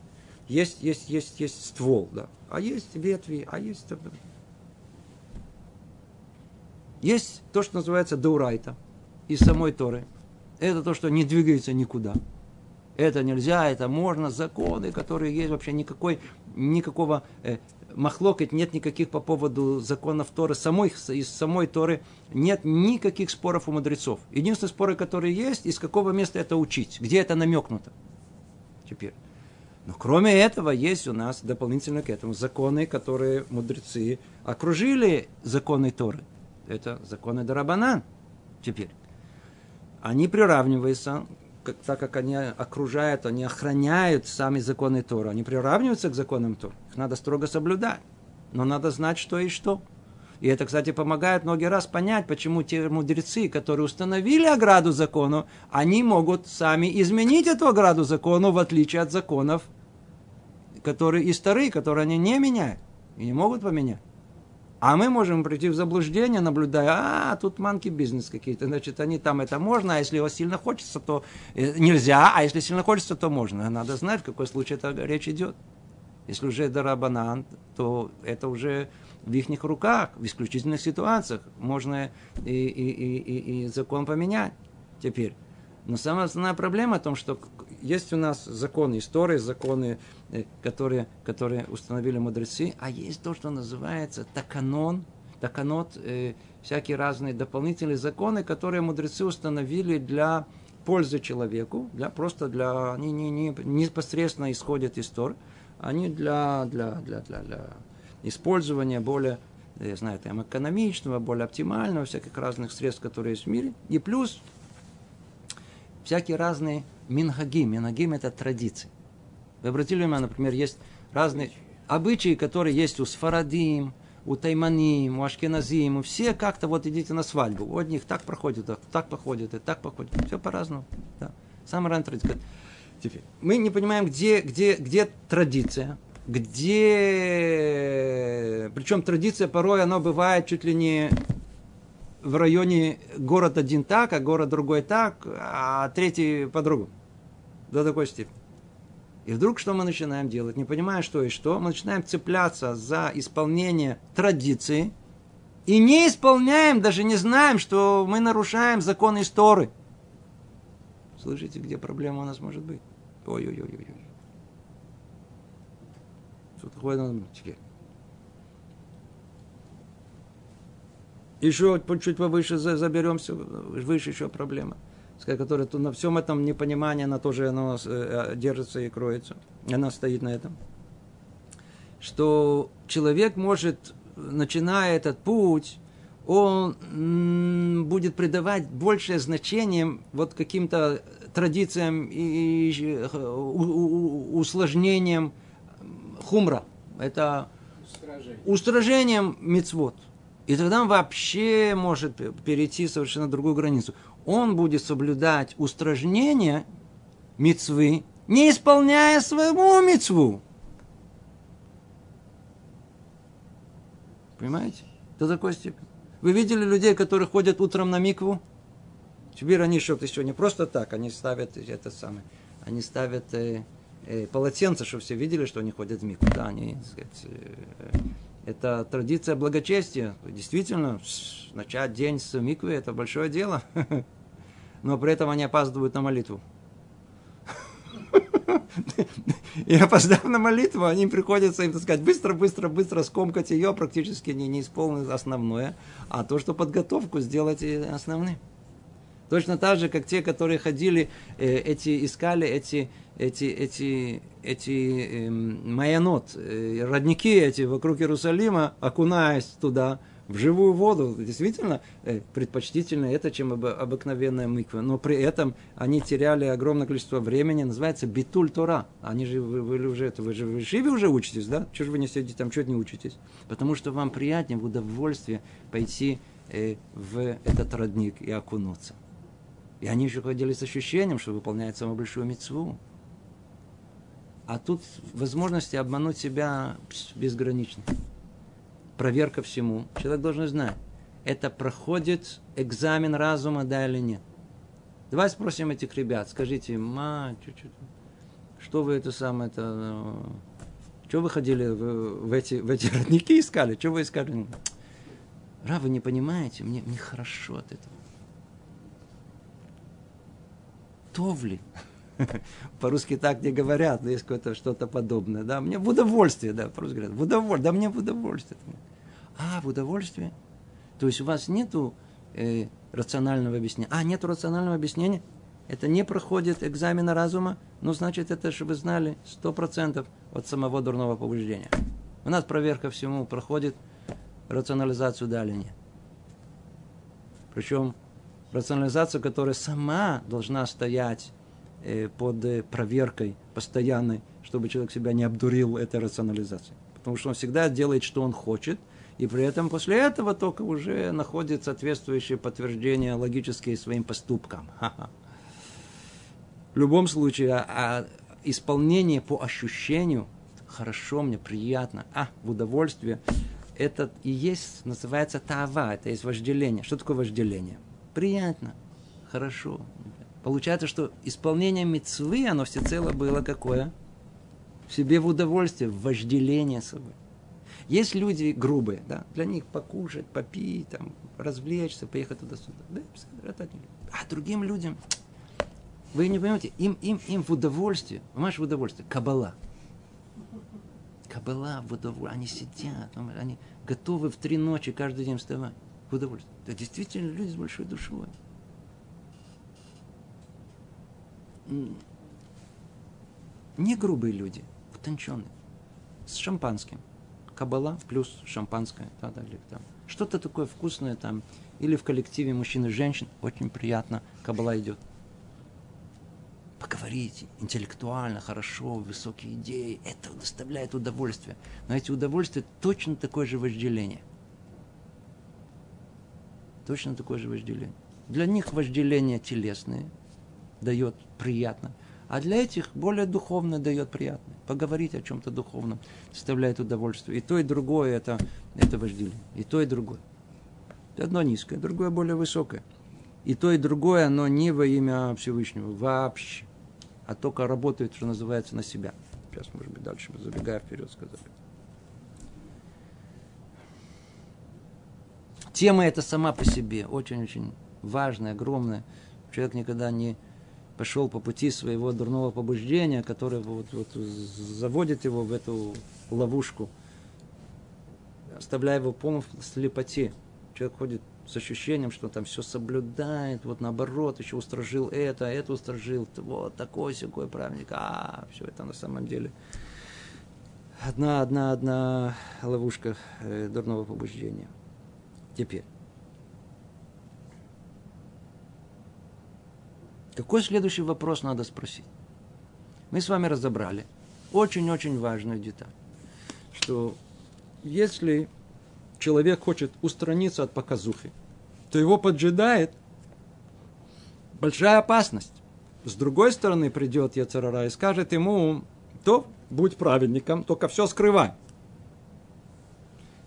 Есть, есть, есть, есть ствол, да. А есть ветви, а есть... Есть то, что называется даурайта из самой Торы. Это то, что не двигается никуда. Это нельзя, это можно, законы, которые есть, вообще никакой, никакого э, махлокать нет никаких по поводу законов Торы. Самой, из самой Торы нет никаких споров у мудрецов. Единственные споры, которые есть, из какого места это учить, где это намекнуто. Теперь. Но кроме этого, есть у нас дополнительно к этому законы, которые мудрецы окружили законы Торы. Это законы Дарабанан теперь. Они приравниваются, как, так как они окружают, они охраняют сами законы Тора. Они приравниваются к законам Тора. Их надо строго соблюдать. Но надо знать, что и что. И это, кстати, помогает многие раз понять, почему те мудрецы, которые установили ограду закону, они могут сами изменить эту ограду закону, в отличие от законов которые и старые, которые они не меняют и не могут поменять. А мы можем прийти в заблуждение, наблюдая, а, тут манки бизнес какие-то, значит, они там это можно, а если его сильно хочется, то э, нельзя, а если сильно хочется, то можно. Надо знать, в какой случай это речь идет. Если уже дарабанан, то это уже в их руках, в исключительных ситуациях можно и, и, и, и, и закон поменять теперь. Но самая основная проблема в том, что есть у нас законы истории, законы, э, которые, которые установили мудрецы, а есть то, что называется таканон, таканот, э, всякие разные дополнительные законы, которые мудрецы установили для пользы человеку, для, просто для, они не, не, непосредственно исходят из Тор, они для, для, для, для, для использования более я знаю, там, экономичного, более оптимального, всяких разных средств, которые есть в мире. И плюс всякие разные минхагим. Минхагим – это традиции. Вы обратили внимание, например, есть разные обычаи, которые есть у сфарадим, у тайманим, у ашкеназим, у все как-то вот идите на свадьбу. У одних так проходит, так, так походит, и так походит. Все по-разному. Да. Самая ранняя традиция. Теперь, мы не понимаем, где, где, где традиция, где... Причем традиция порой, она бывает чуть ли не в районе город один так, а город другой так, а третий по-другому. До такой степени. И вдруг что мы начинаем делать? Не понимая, что и что, мы начинаем цепляться за исполнение традиции, И не исполняем, даже не знаем, что мы нарушаем законы истории. Слышите, где проблема у нас может быть? Ой-ой-ой-ой. Что такое надо теперь? Еще чуть повыше заберемся, выше еще проблема, которая на всем этом непонимании, она тоже она э, держится и кроется. Она стоит на этом. Что человек может, начиная этот путь, он будет придавать большее значение вот каким-то традициям и усложнениям хумра. Это устражением мицвод. И тогда он вообще может перейти совершенно другую границу. Он будет соблюдать устражнение мицвы, не исполняя своему мицву. Понимаете? До такой степени. Вы видели людей, которые ходят утром на микву? Теперь они еще, еще не просто так, они ставят это самое, они ставят э, э, полотенце, чтобы все видели, что они ходят в микву. Да, они, так сказать, э, это традиция благочестия. Действительно, начать день с миквы – это большое дело. Но при этом они опаздывают на молитву. И опоздав на молитву, они приходится им, так сказать, быстро, быстро, быстро скомкать ее, практически не, не исполнить основное, а то, что подготовку сделать основным. Точно так же, как те, которые ходили, э, эти искали эти, эти, эти, эти э, майонот, э, родники эти вокруг Иерусалима, окунаясь туда, в живую воду. Действительно, э, предпочтительно это, чем об, обыкновенная мыква. Но при этом они теряли огромное количество времени. Называется битуль Тора. Они же, вы, вы уже, это, вы же в Шиве уже учитесь, да? Чего же вы не сидите там, чего не учитесь? Потому что вам приятнее, в удовольствие пойти э, в этот родник и окунуться. И они еще ходили с ощущением, что выполняют самую большую мецву. А тут возможности обмануть себя безграничны. Проверка всему. Человек должен знать, это проходит экзамен разума, да или нет. Давай спросим этих ребят, скажите, ма, что вы это самое, это, ну, что вы ходили в, в, эти, в эти родники искали, что вы искали? Ра, вы не понимаете, мне, мне хорошо от этого. Товли. По-русски так не говорят, но есть какое-то что-то подобное. Да, мне в удовольствие, да, по-русски говорят, в удовольствие, да, мне в удовольствие. А, в удовольствие? То есть у вас нету э, рационального объяснения. А, нету рационального объяснения? Это не проходит экзамена разума? Ну, значит, это, чтобы вы знали, сто процентов от самого дурного побуждения. У нас проверка всему проходит рационализацию далее. Причем рационализацию, которая сама должна стоять э, под э, проверкой постоянной, чтобы человек себя не обдурил этой рационализацией. Потому что он всегда делает, что он хочет, и при этом после этого только уже находит соответствующее подтверждение логические своим поступкам. В любом случае, а, а исполнение по ощущению, хорошо мне, приятно, а, в удовольствие, это и есть, называется тава, это есть вожделение. Что такое вожделение? Приятно, хорошо. Получается, что исполнение мецвы, оно всецело было какое? В себе в удовольствие, в вожделение собой. Есть люди грубые, да, для них покушать, попить, там, развлечься, поехать туда-сюда. Да, А другим людям, вы не понимаете, им, им, им в удовольствие, понимаешь, в удовольствие, кабала. Кабала в удовольствие, они сидят, они готовы в три ночи каждый день вставать в удовольствие. Это действительно люди с большой душой. Не грубые люди, утонченные, с шампанским. Кабала плюс шампанское, да, да, или там. Что-то такое вкусное там, или в коллективе мужчин и женщин, очень приятно, кабала идет. Поговорите интеллектуально, хорошо, высокие идеи, это доставляет удовольствие. Но эти удовольствия точно такое же вожделение – Точно такое же вожделение. Для них вожделение телесное дает приятно, а для этих более духовное дает приятно. Поговорить о чем-то духовном доставляет удовольствие. И то, и другое это, это вожделение. И то, и другое. Одно низкое, другое более высокое. И то, и другое, оно не во имя Всевышнего вообще, а только работает, что называется, на себя. Сейчас, может быть, дальше, забегая вперед, сказать. Тема эта сама по себе очень-очень важная, огромная. Человек никогда не пошел по пути своего дурного побуждения, которое вот, вот заводит его в эту ловушку, оставляя его полностью в слепоте. Человек ходит с ощущением, что там все соблюдает, вот наоборот, еще устражил это, это устражил, вот такой секой праведник, а все это на самом деле одна, одна, одна ловушка э, дурного побуждения. Теперь. Какой следующий вопрос надо спросить? Мы с вами разобрали очень-очень важную деталь, что если человек хочет устраниться от показухи, то его поджидает большая опасность. С другой стороны придет Яцерара и скажет ему, то будь праведником, только все скрывай.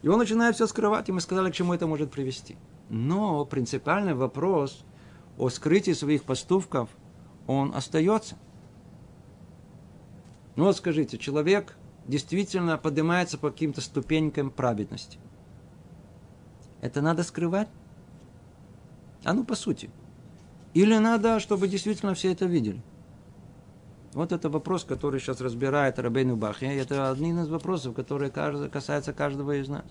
И он начинает все скрывать, и мы сказали, к чему это может привести. Но принципиальный вопрос о скрытии своих поступков, он остается. Ну вот скажите, человек действительно поднимается по каким-то ступенькам праведности. Это надо скрывать? А ну, по сути. Или надо, чтобы действительно все это видели? Вот это вопрос, который сейчас разбирает Рабейну Бахи. Это один из вопросов, который касается каждого из нас.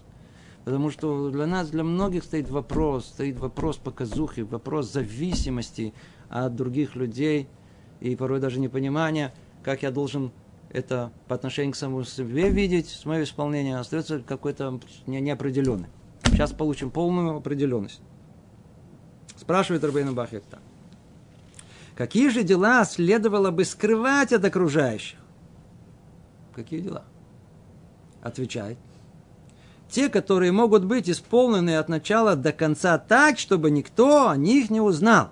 Потому что для нас, для многих стоит вопрос, стоит вопрос показухи, вопрос зависимости от других людей и порой даже непонимания, как я должен это по отношению к самому себе видеть, с моего исполнения остается какой-то неопределенный. Сейчас получим полную определенность. Спрашивает Рабейна Бахек так. Какие же дела следовало бы скрывать от окружающих? Какие дела? Отвечает. Те, которые могут быть исполнены от начала до конца так, чтобы никто о них не узнал.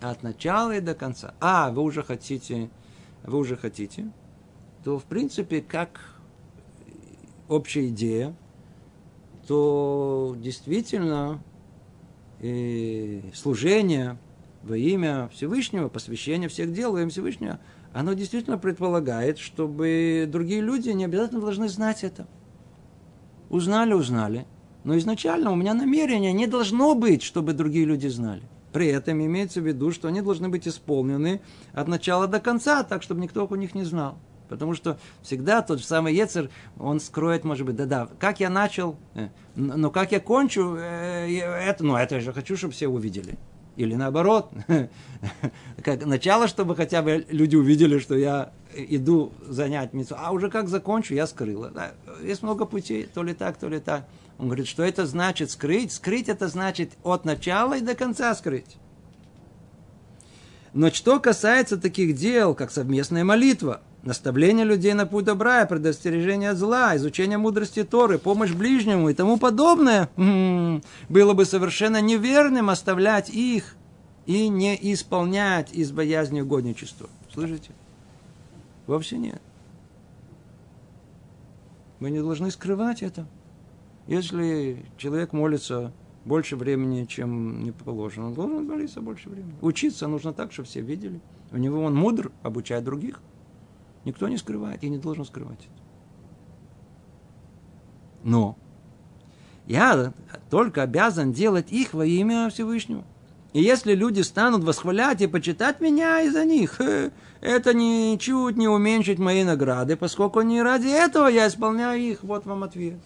От начала и до конца. А, вы уже хотите, вы уже хотите, то в принципе, как общая идея, то действительно служение во имя Всевышнего, посвящение всех дел во имя Всевышнего, оно действительно предполагает, чтобы другие люди не обязательно должны знать это. Узнали, узнали. Но изначально у меня намерение не должно быть, чтобы другие люди знали. При этом имеется в виду, что они должны быть исполнены от начала до конца, так, чтобы никто у них не знал. Потому что всегда тот же самый Ецер, он скроет, может быть, да-да, как я начал, э, но как я кончу, э, это, ну, это я же хочу, чтобы все увидели. Или наоборот, как начало, чтобы хотя бы люди увидели, что я иду занять митцву, а уже как закончу, я скрыла. Да, есть много путей, то ли так, то ли так. Он говорит, что это значит скрыть? Скрыть это значит от начала и до конца скрыть. Но что касается таких дел, как совместная молитва – наставление людей на путь добра, предостережение от зла, изучение мудрости Торы, помощь ближнему и тому подобное, было бы совершенно неверным оставлять их и не исполнять из боязни угодничества. Слышите? Вовсе нет. Мы не должны скрывать это. Если человек молится больше времени, чем не положено, он должен молиться больше времени. Учиться нужно так, чтобы все видели. У него он мудр, обучает других. Никто не скрывает, я не должен скрывать это. Но я только обязан делать их во имя Всевышнего. И если люди станут восхвалять и почитать меня из-за них, э, это ничуть не уменьшит мои награды, поскольку не ради этого я исполняю их. Вот вам ответ.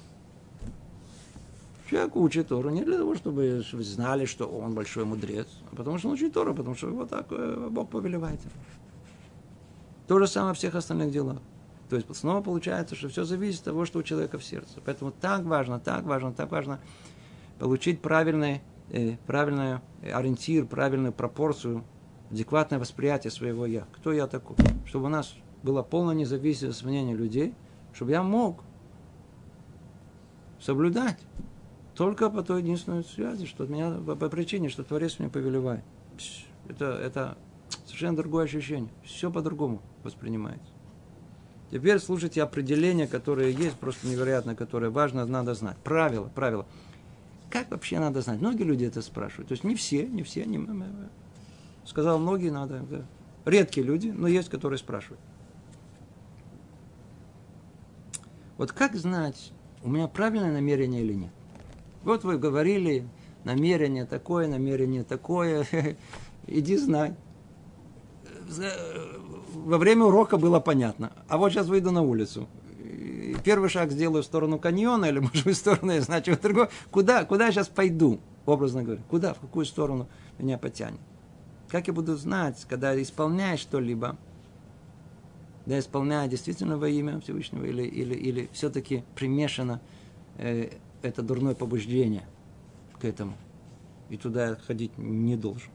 Человек учит Тору не для того, чтобы знали, что он большой мудрец, а потому что он учит Тору, потому что вот так э, Бог повелевает. То же самое во всех остальных делах. То есть снова получается, что все зависит от того, что у человека в сердце. Поэтому так важно, так важно, так важно получить правильный, э, правильный ориентир, правильную пропорцию, адекватное восприятие своего «я». Кто я такой? Чтобы у нас была полная независимость мнения людей, чтобы я мог соблюдать только по той единственной связи, что от меня, по, причине, что Творец меня повелевает. Это, это совершенно другое ощущение. Все по-другому воспринимается. Теперь слушайте определения, которые есть, просто невероятно, которые важно, надо знать. Правила, правила. Как вообще надо знать? Многие люди это спрашивают. То есть не все, не все. Не... Сказал многие, надо. Да. Редкие люди, но есть, которые спрашивают. Вот как знать, у меня правильное намерение или нет? Вот вы говорили, намерение такое, намерение такое, иди знай. Во время урока было понятно. А вот сейчас выйду на улицу. Первый шаг сделаю в сторону каньона, или, может быть, в сторону, я знаю, чего другого. Куда, куда я сейчас пойду, образно говоря? Куда, в какую сторону меня потянет? Как я буду знать, когда исполняешь что-либо, да, исполняя действительно во имя Всевышнего, или, или, или все-таки примешано э, это дурное побуждение к этому. И туда ходить не должен.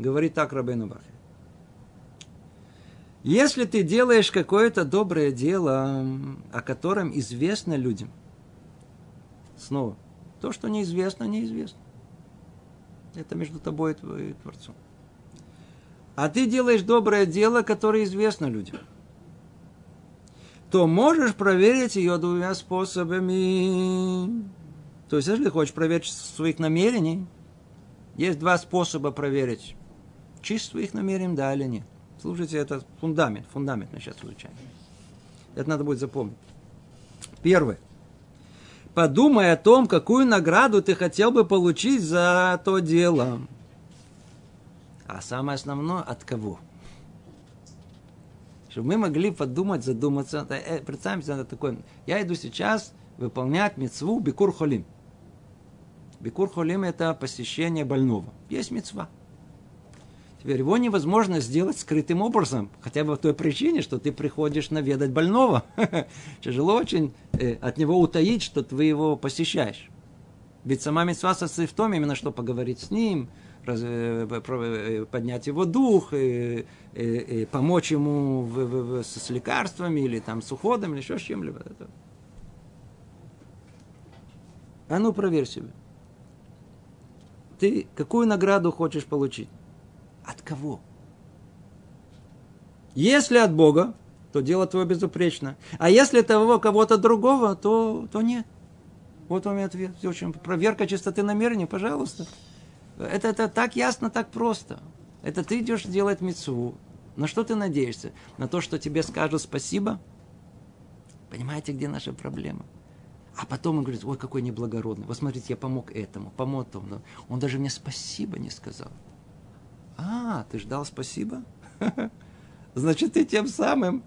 Говорит так Рабейну Бахе. Если ты делаешь какое-то доброе дело, о котором известно людям, снова, то, что неизвестно, неизвестно. Это между тобой и Творцом. А ты делаешь доброе дело, которое известно людям. То можешь проверить ее двумя способами. То есть, если хочешь проверить своих намерений, есть два способа проверить, чист своих намерений, да или нет. Слушайте, это фундамент, фундамент мы сейчас изучаем. Это надо будет запомнить. Первое. Подумай о том, какую награду ты хотел бы получить за то дело. А самое основное, от кого? Чтобы мы могли подумать, задуматься. Э, представьте себе такое. Я иду сейчас выполнять мецву Бикур Холим. Бикур Холим – это посещение больного. Есть мецва. Теперь его невозможно сделать скрытым образом, хотя бы по той причине, что ты приходишь наведать больного. Тяжело очень э, от него утаить, что ты его посещаешь. Ведь сама митцва состоит в том, именно что поговорить с ним, э, э, поднять его дух, помочь ему в, в, в, с лекарствами или там с уходом, или еще с чем-либо. А ну проверь себя. Ты какую награду хочешь получить? От кого? Если от Бога, то дело твое безупречно. А если того кого-то другого, то, то нет. Вот вам и ответ. Все, очень проверка чистоты намерений, пожалуйста. Это, это так ясно, так просто. Это ты идешь делать мецву. На что ты надеешься? На то, что тебе скажут спасибо? Понимаете, где наша проблема? А потом он говорит, ой, какой неблагородный. Вот смотрите, я помог этому, помог тому. Он даже мне спасибо не сказал. А, ты ждал спасибо? Значит, ты тем самым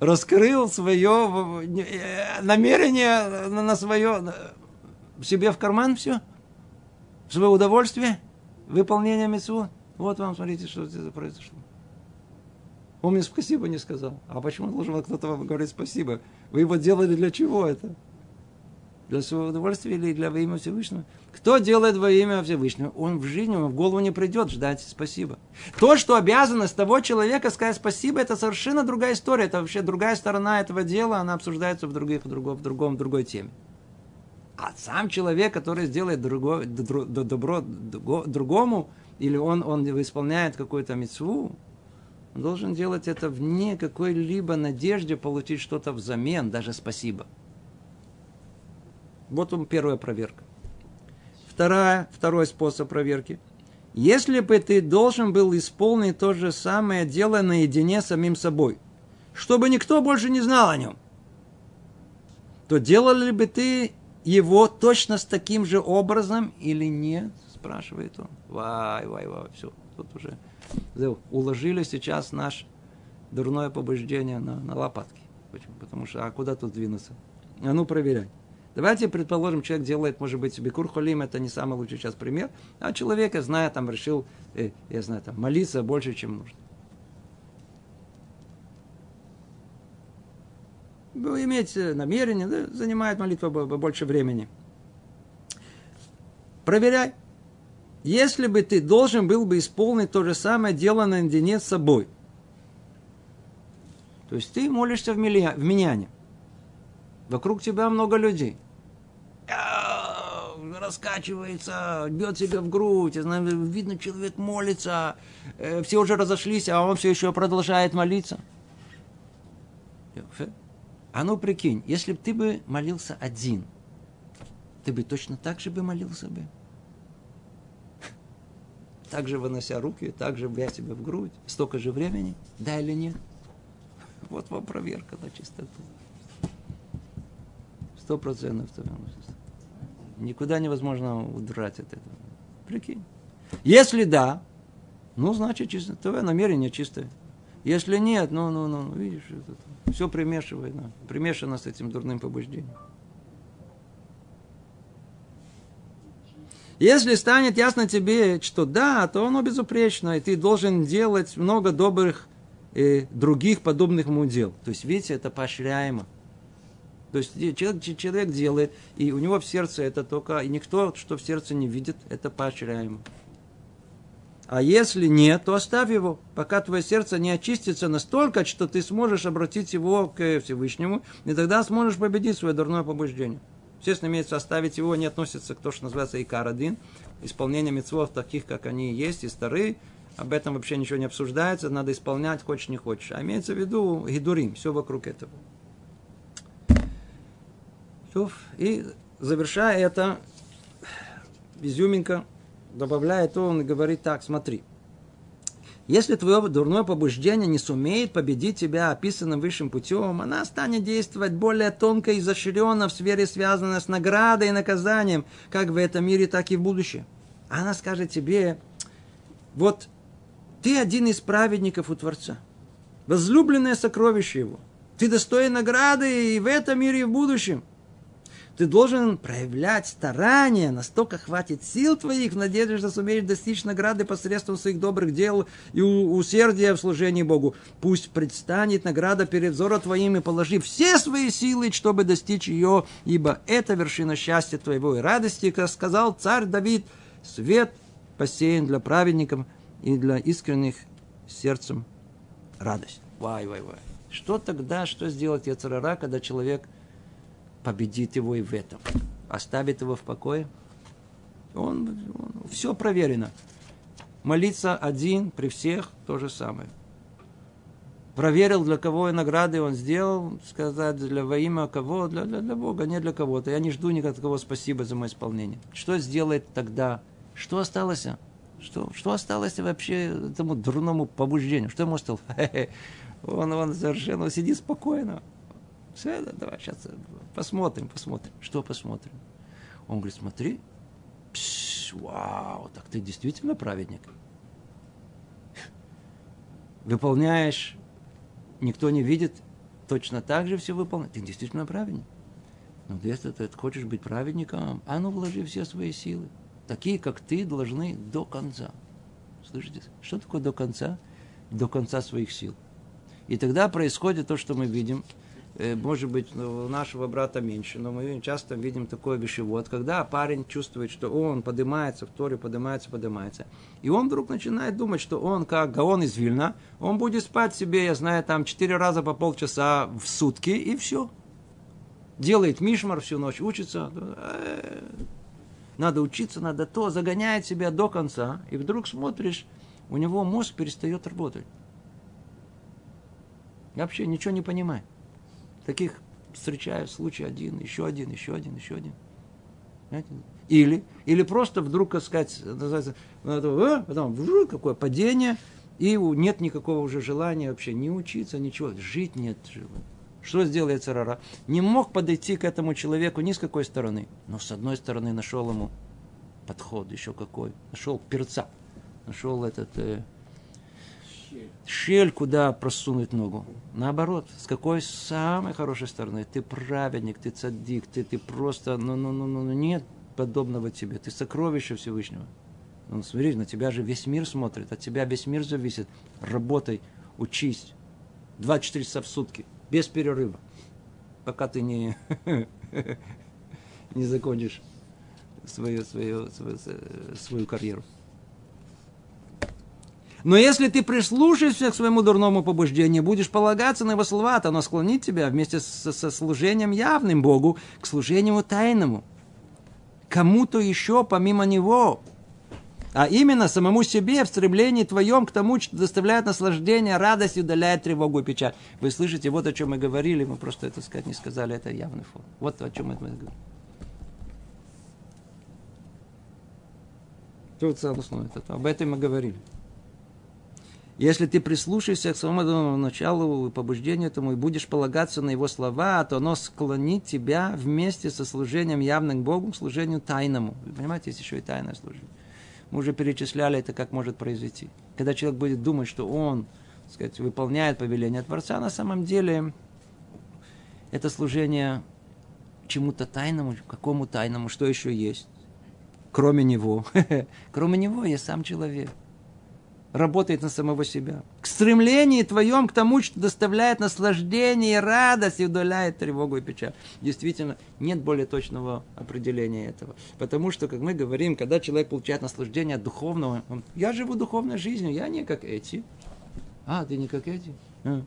раскрыл свое э, намерение на свое себе в карман все? Свое удовольствие? Выполнение митцвот? Вот вам, смотрите, что это произошло. Он мне спасибо не сказал. А почему должен кто-то вам говорить спасибо? Вы его делали для чего это? Для своего удовольствия или для во имя Всевышнего. Кто делает во имя Всевышнего? Он в жизни, ему в голову не придет ждать спасибо. То, что обязанность того человека сказать спасибо, это совершенно другая история. Это вообще другая сторона этого дела, она обсуждается в, других, в, другом, в другом, в другой теме. А сам человек, который сделает другое, добро другому, или он, он исполняет какую-то мецву, он должен делать это вне какой-либо надежды получить что-то взамен, даже спасибо. Вот вам первая проверка. Вторая, второй способ проверки. Если бы ты должен был исполнить то же самое дело наедине с самим собой, чтобы никто больше не знал о нем, то делали бы ты его точно с таким же образом или нет? Спрашивает он. Вай, вай, вай, все. Тут уже уложили сейчас наше дурное побуждение на, на лопатки. Потому что, а куда тут двинуться? А ну, проверяй. Давайте предположим, человек делает, может быть, бикур холим, это не самый лучший сейчас пример, а человек, я знаю, там решил, э, я знаю, там, молиться больше, чем нужно. Иметь намерение, да, занимает молитва больше времени. Проверяй. Если бы ты должен был бы исполнить то же самое дело наедине с собой, то есть ты молишься в, милья, в миняне, вокруг тебя много людей, раскачивается, бьет себя в грудь, видно, человек молится, э, все уже разошлись, а он все еще продолжает молиться. А ну прикинь, если бы ты бы молился один, ты бы точно так же бы молился бы. Так же вынося руки, так же бья себя в грудь, столько же времени, да или нет? Вот вам проверка на чистоту. Сто процентов. Никуда невозможно удрать от этого. Прикинь. Если да, ну, значит, чисто, твое намерение чистое. Если нет, ну, ну, ну, видишь, это, все примешивает, ну, примешано с этим дурным побуждением. Если станет ясно тебе, что да, то оно безупречно, и ты должен делать много добрых э, других подобных ему дел. То есть, видите, это поощряемо. То есть человек, человек делает, и у него в сердце это только, и никто, что в сердце не видит, это поощряемо. А если нет, то оставь его, пока твое сердце не очистится настолько, что ты сможешь обратить его к Всевышнему, и тогда сможешь победить свое дурное побуждение. Естественно, имеется оставить его, не относится к тому, что называется икарадин, исполнение мецвод таких, как они есть, и старые, об этом вообще ничего не обсуждается, надо исполнять, хочешь не хочешь. А имеется в виду гидурим, все вокруг этого. И завершая это, изюминка, добавляет он и говорит так, смотри. Если твое дурное побуждение не сумеет победить тебя описанным высшим путем, она станет действовать более тонко и изощренно в сфере, связанной с наградой и наказанием, как в этом мире, так и в будущем. Она скажет тебе, вот ты один из праведников у Творца, возлюбленное сокровище его. Ты достоин награды и в этом мире, и в будущем. Ты должен проявлять старание, настолько хватит сил твоих в надежде, что сумеешь достичь награды посредством своих добрых дел и усердия в служении Богу. Пусть предстанет награда перед взором твоим и положи все свои силы, чтобы достичь ее, ибо это вершина счастья твоего и радости, как сказал царь Давид, свет посеян для праведников и для искренних сердцем радость. Вай, вай, вай. Что тогда, что сделать Яцерара, когда человек – победит его и в этом. Оставит его в покое. Он, он, все проверено. Молиться один при всех то же самое. Проверил, для кого и награды он сделал, сказать, для во имя кого, для, для, для Бога, не для кого-то. Я не жду никакого спасибо за мое исполнение. Что сделает тогда? Что осталось? Что, что осталось вообще этому дурному побуждению? Что ему осталось? Он, он совершенно сидит спокойно. Все, давай, сейчас посмотрим, посмотрим. Что посмотрим? Он говорит, смотри, Пш, вау, так ты действительно праведник. Выполняешь, никто не видит, точно так же все выполняешь. Ты действительно праведник. Но если ты хочешь быть праведником, а ну вложи все свои силы. Такие, как ты, должны до конца. Слышите? Что такое до конца? До конца своих сил. И тогда происходит то, что мы видим – Э, может быть, ну, у нашего брата меньше, но мы часто видим такое вещевод, когда парень чувствует, что он поднимается в Торе, поднимается, поднимается. И он вдруг начинает думать, что он, как Гаон из Вильна, он будет спать себе, я знаю, там четыре раза по полчаса в сутки, и все. Делает мишмар всю ночь, учится. Э, надо учиться, надо то, загоняет себя до конца, и вдруг смотришь, у него мозг перестает работать. Вообще ничего не понимает. Таких встречаю случай один, еще один, еще один, еще один. Знаете? Или, или просто вдруг, так сказать, называется, «Э», потом вжу, какое падение, и нет никакого уже желания вообще не учиться, ничего, жить нет желания. Что сделает Царара? Не мог подойти к этому человеку ни с какой стороны. Но с одной стороны нашел ему подход еще какой. Нашел перца. Нашел этот э, щель, куда просунуть ногу. Наоборот, с какой самой хорошей стороны? Ты праведник, ты цадик, ты, ты просто, ну, ну, ну, ну, нет подобного тебе. Ты сокровище Всевышнего. Ну, смотри, на тебя же весь мир смотрит, от тебя весь мир зависит. Работай, учись. 24 часа в сутки, без перерыва. Пока ты не, не закончишь свою, свою, свою, свою карьеру. Но если ты прислушаешься к своему дурному побуждению, будешь полагаться на его слова, то оно склонит тебя вместе со, со служением явным Богу к служению тайному. Кому-то еще помимо него. А именно самому себе в стремлении твоем к тому, что доставляет наслаждение, радость удаляет тревогу и печаль. Вы слышите, вот о чем мы говорили, мы просто это сказать не сказали, это явный фон. Вот о чем мы говорим. Тут, об этом мы говорили. Если ты прислушаешься к самому началу и побуждению этому и будешь полагаться на его слова, то оно склонит тебя вместе со служением явным Богу к служению тайному. Вы понимаете, есть еще и тайное служение. Мы уже перечисляли это, как может произойти. Когда человек будет думать, что он, так сказать, выполняет повеление Творца, на самом деле это служение чему-то тайному, какому тайному, что еще есть, кроме него. Кроме него есть сам человек работает на самого себя. К стремлению твоем к тому, что доставляет наслаждение и радость и удаляет тревогу и печаль. Действительно, нет более точного определения этого. Потому что, как мы говорим, когда человек получает наслаждение от духовного, он, я живу духовной жизнью, я не как эти. А, ты не как эти? А.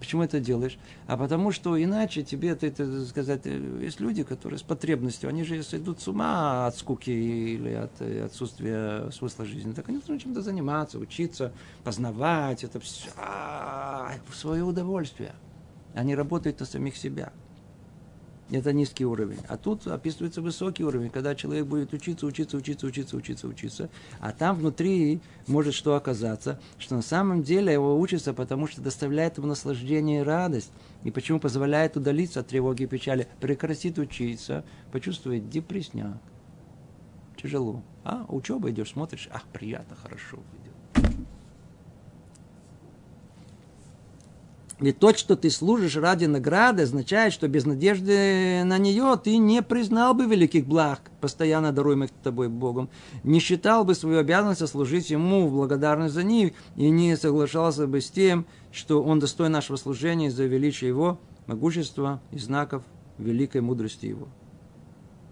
Почему это делаешь? А потому что иначе тебе, ты, ты сказать, э, есть люди, которые с потребностью, они же сойдут с ума от скуки или от э, отсутствия смысла жизни. Так они должны чем-то заниматься, учиться, познавать, это все в свое удовольствие. Они работают на самих себя. Это низкий уровень. А тут описывается высокий уровень, когда человек будет учиться, учиться, учиться, учиться, учиться, учиться. А там внутри может что оказаться, что на самом деле его учится, потому что доставляет ему наслаждение и радость. И почему позволяет удалиться от тревоги и печали. Прекратит учиться, почувствует депрессняк. Тяжело. А учеба идешь, смотришь, ах, приятно, хорошо. Ведь то, что ты служишь ради награды, означает, что без надежды на нее ты не признал бы великих благ, постоянно даруемых тобой Богом, не считал бы свою обязанность служить Ему в благодарность за них и не соглашался бы с тем, что Он достоин нашего служения за величие Его, могущества и знаков великой мудрости Его.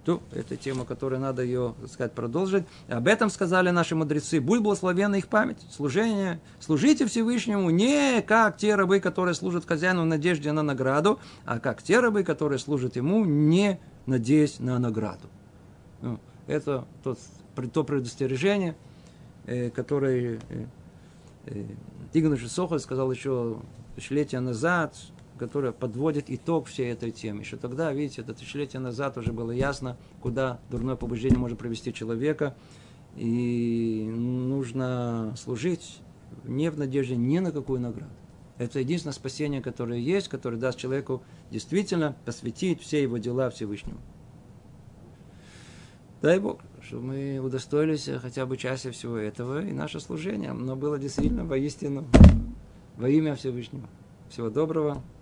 То, это тема, которую надо ее, так сказать, продолжить. Об этом сказали наши мудрецы. Будь благословенна их память, служение. Служите Всевышнему не как те рабы, которые служат хозяину в надежде на награду, а как те рабы, которые служат ему, не надеясь на награду. Ну, это тот, то предостережение, э, которое э, э, Игнаш Сохоль сказал еще тысячелетия назад, которая подводит итог всей этой темы. Еще тогда, видите, это тысячелетия назад уже было ясно, куда дурное побуждение может привести человека. И нужно служить не в надежде ни на какую награду. Это единственное спасение, которое есть, которое даст человеку действительно посвятить все его дела Всевышнему. Дай Бог, чтобы мы удостоились хотя бы части всего этого и наше служение. Но было действительно воистину во имя Всевышнего. Всего доброго.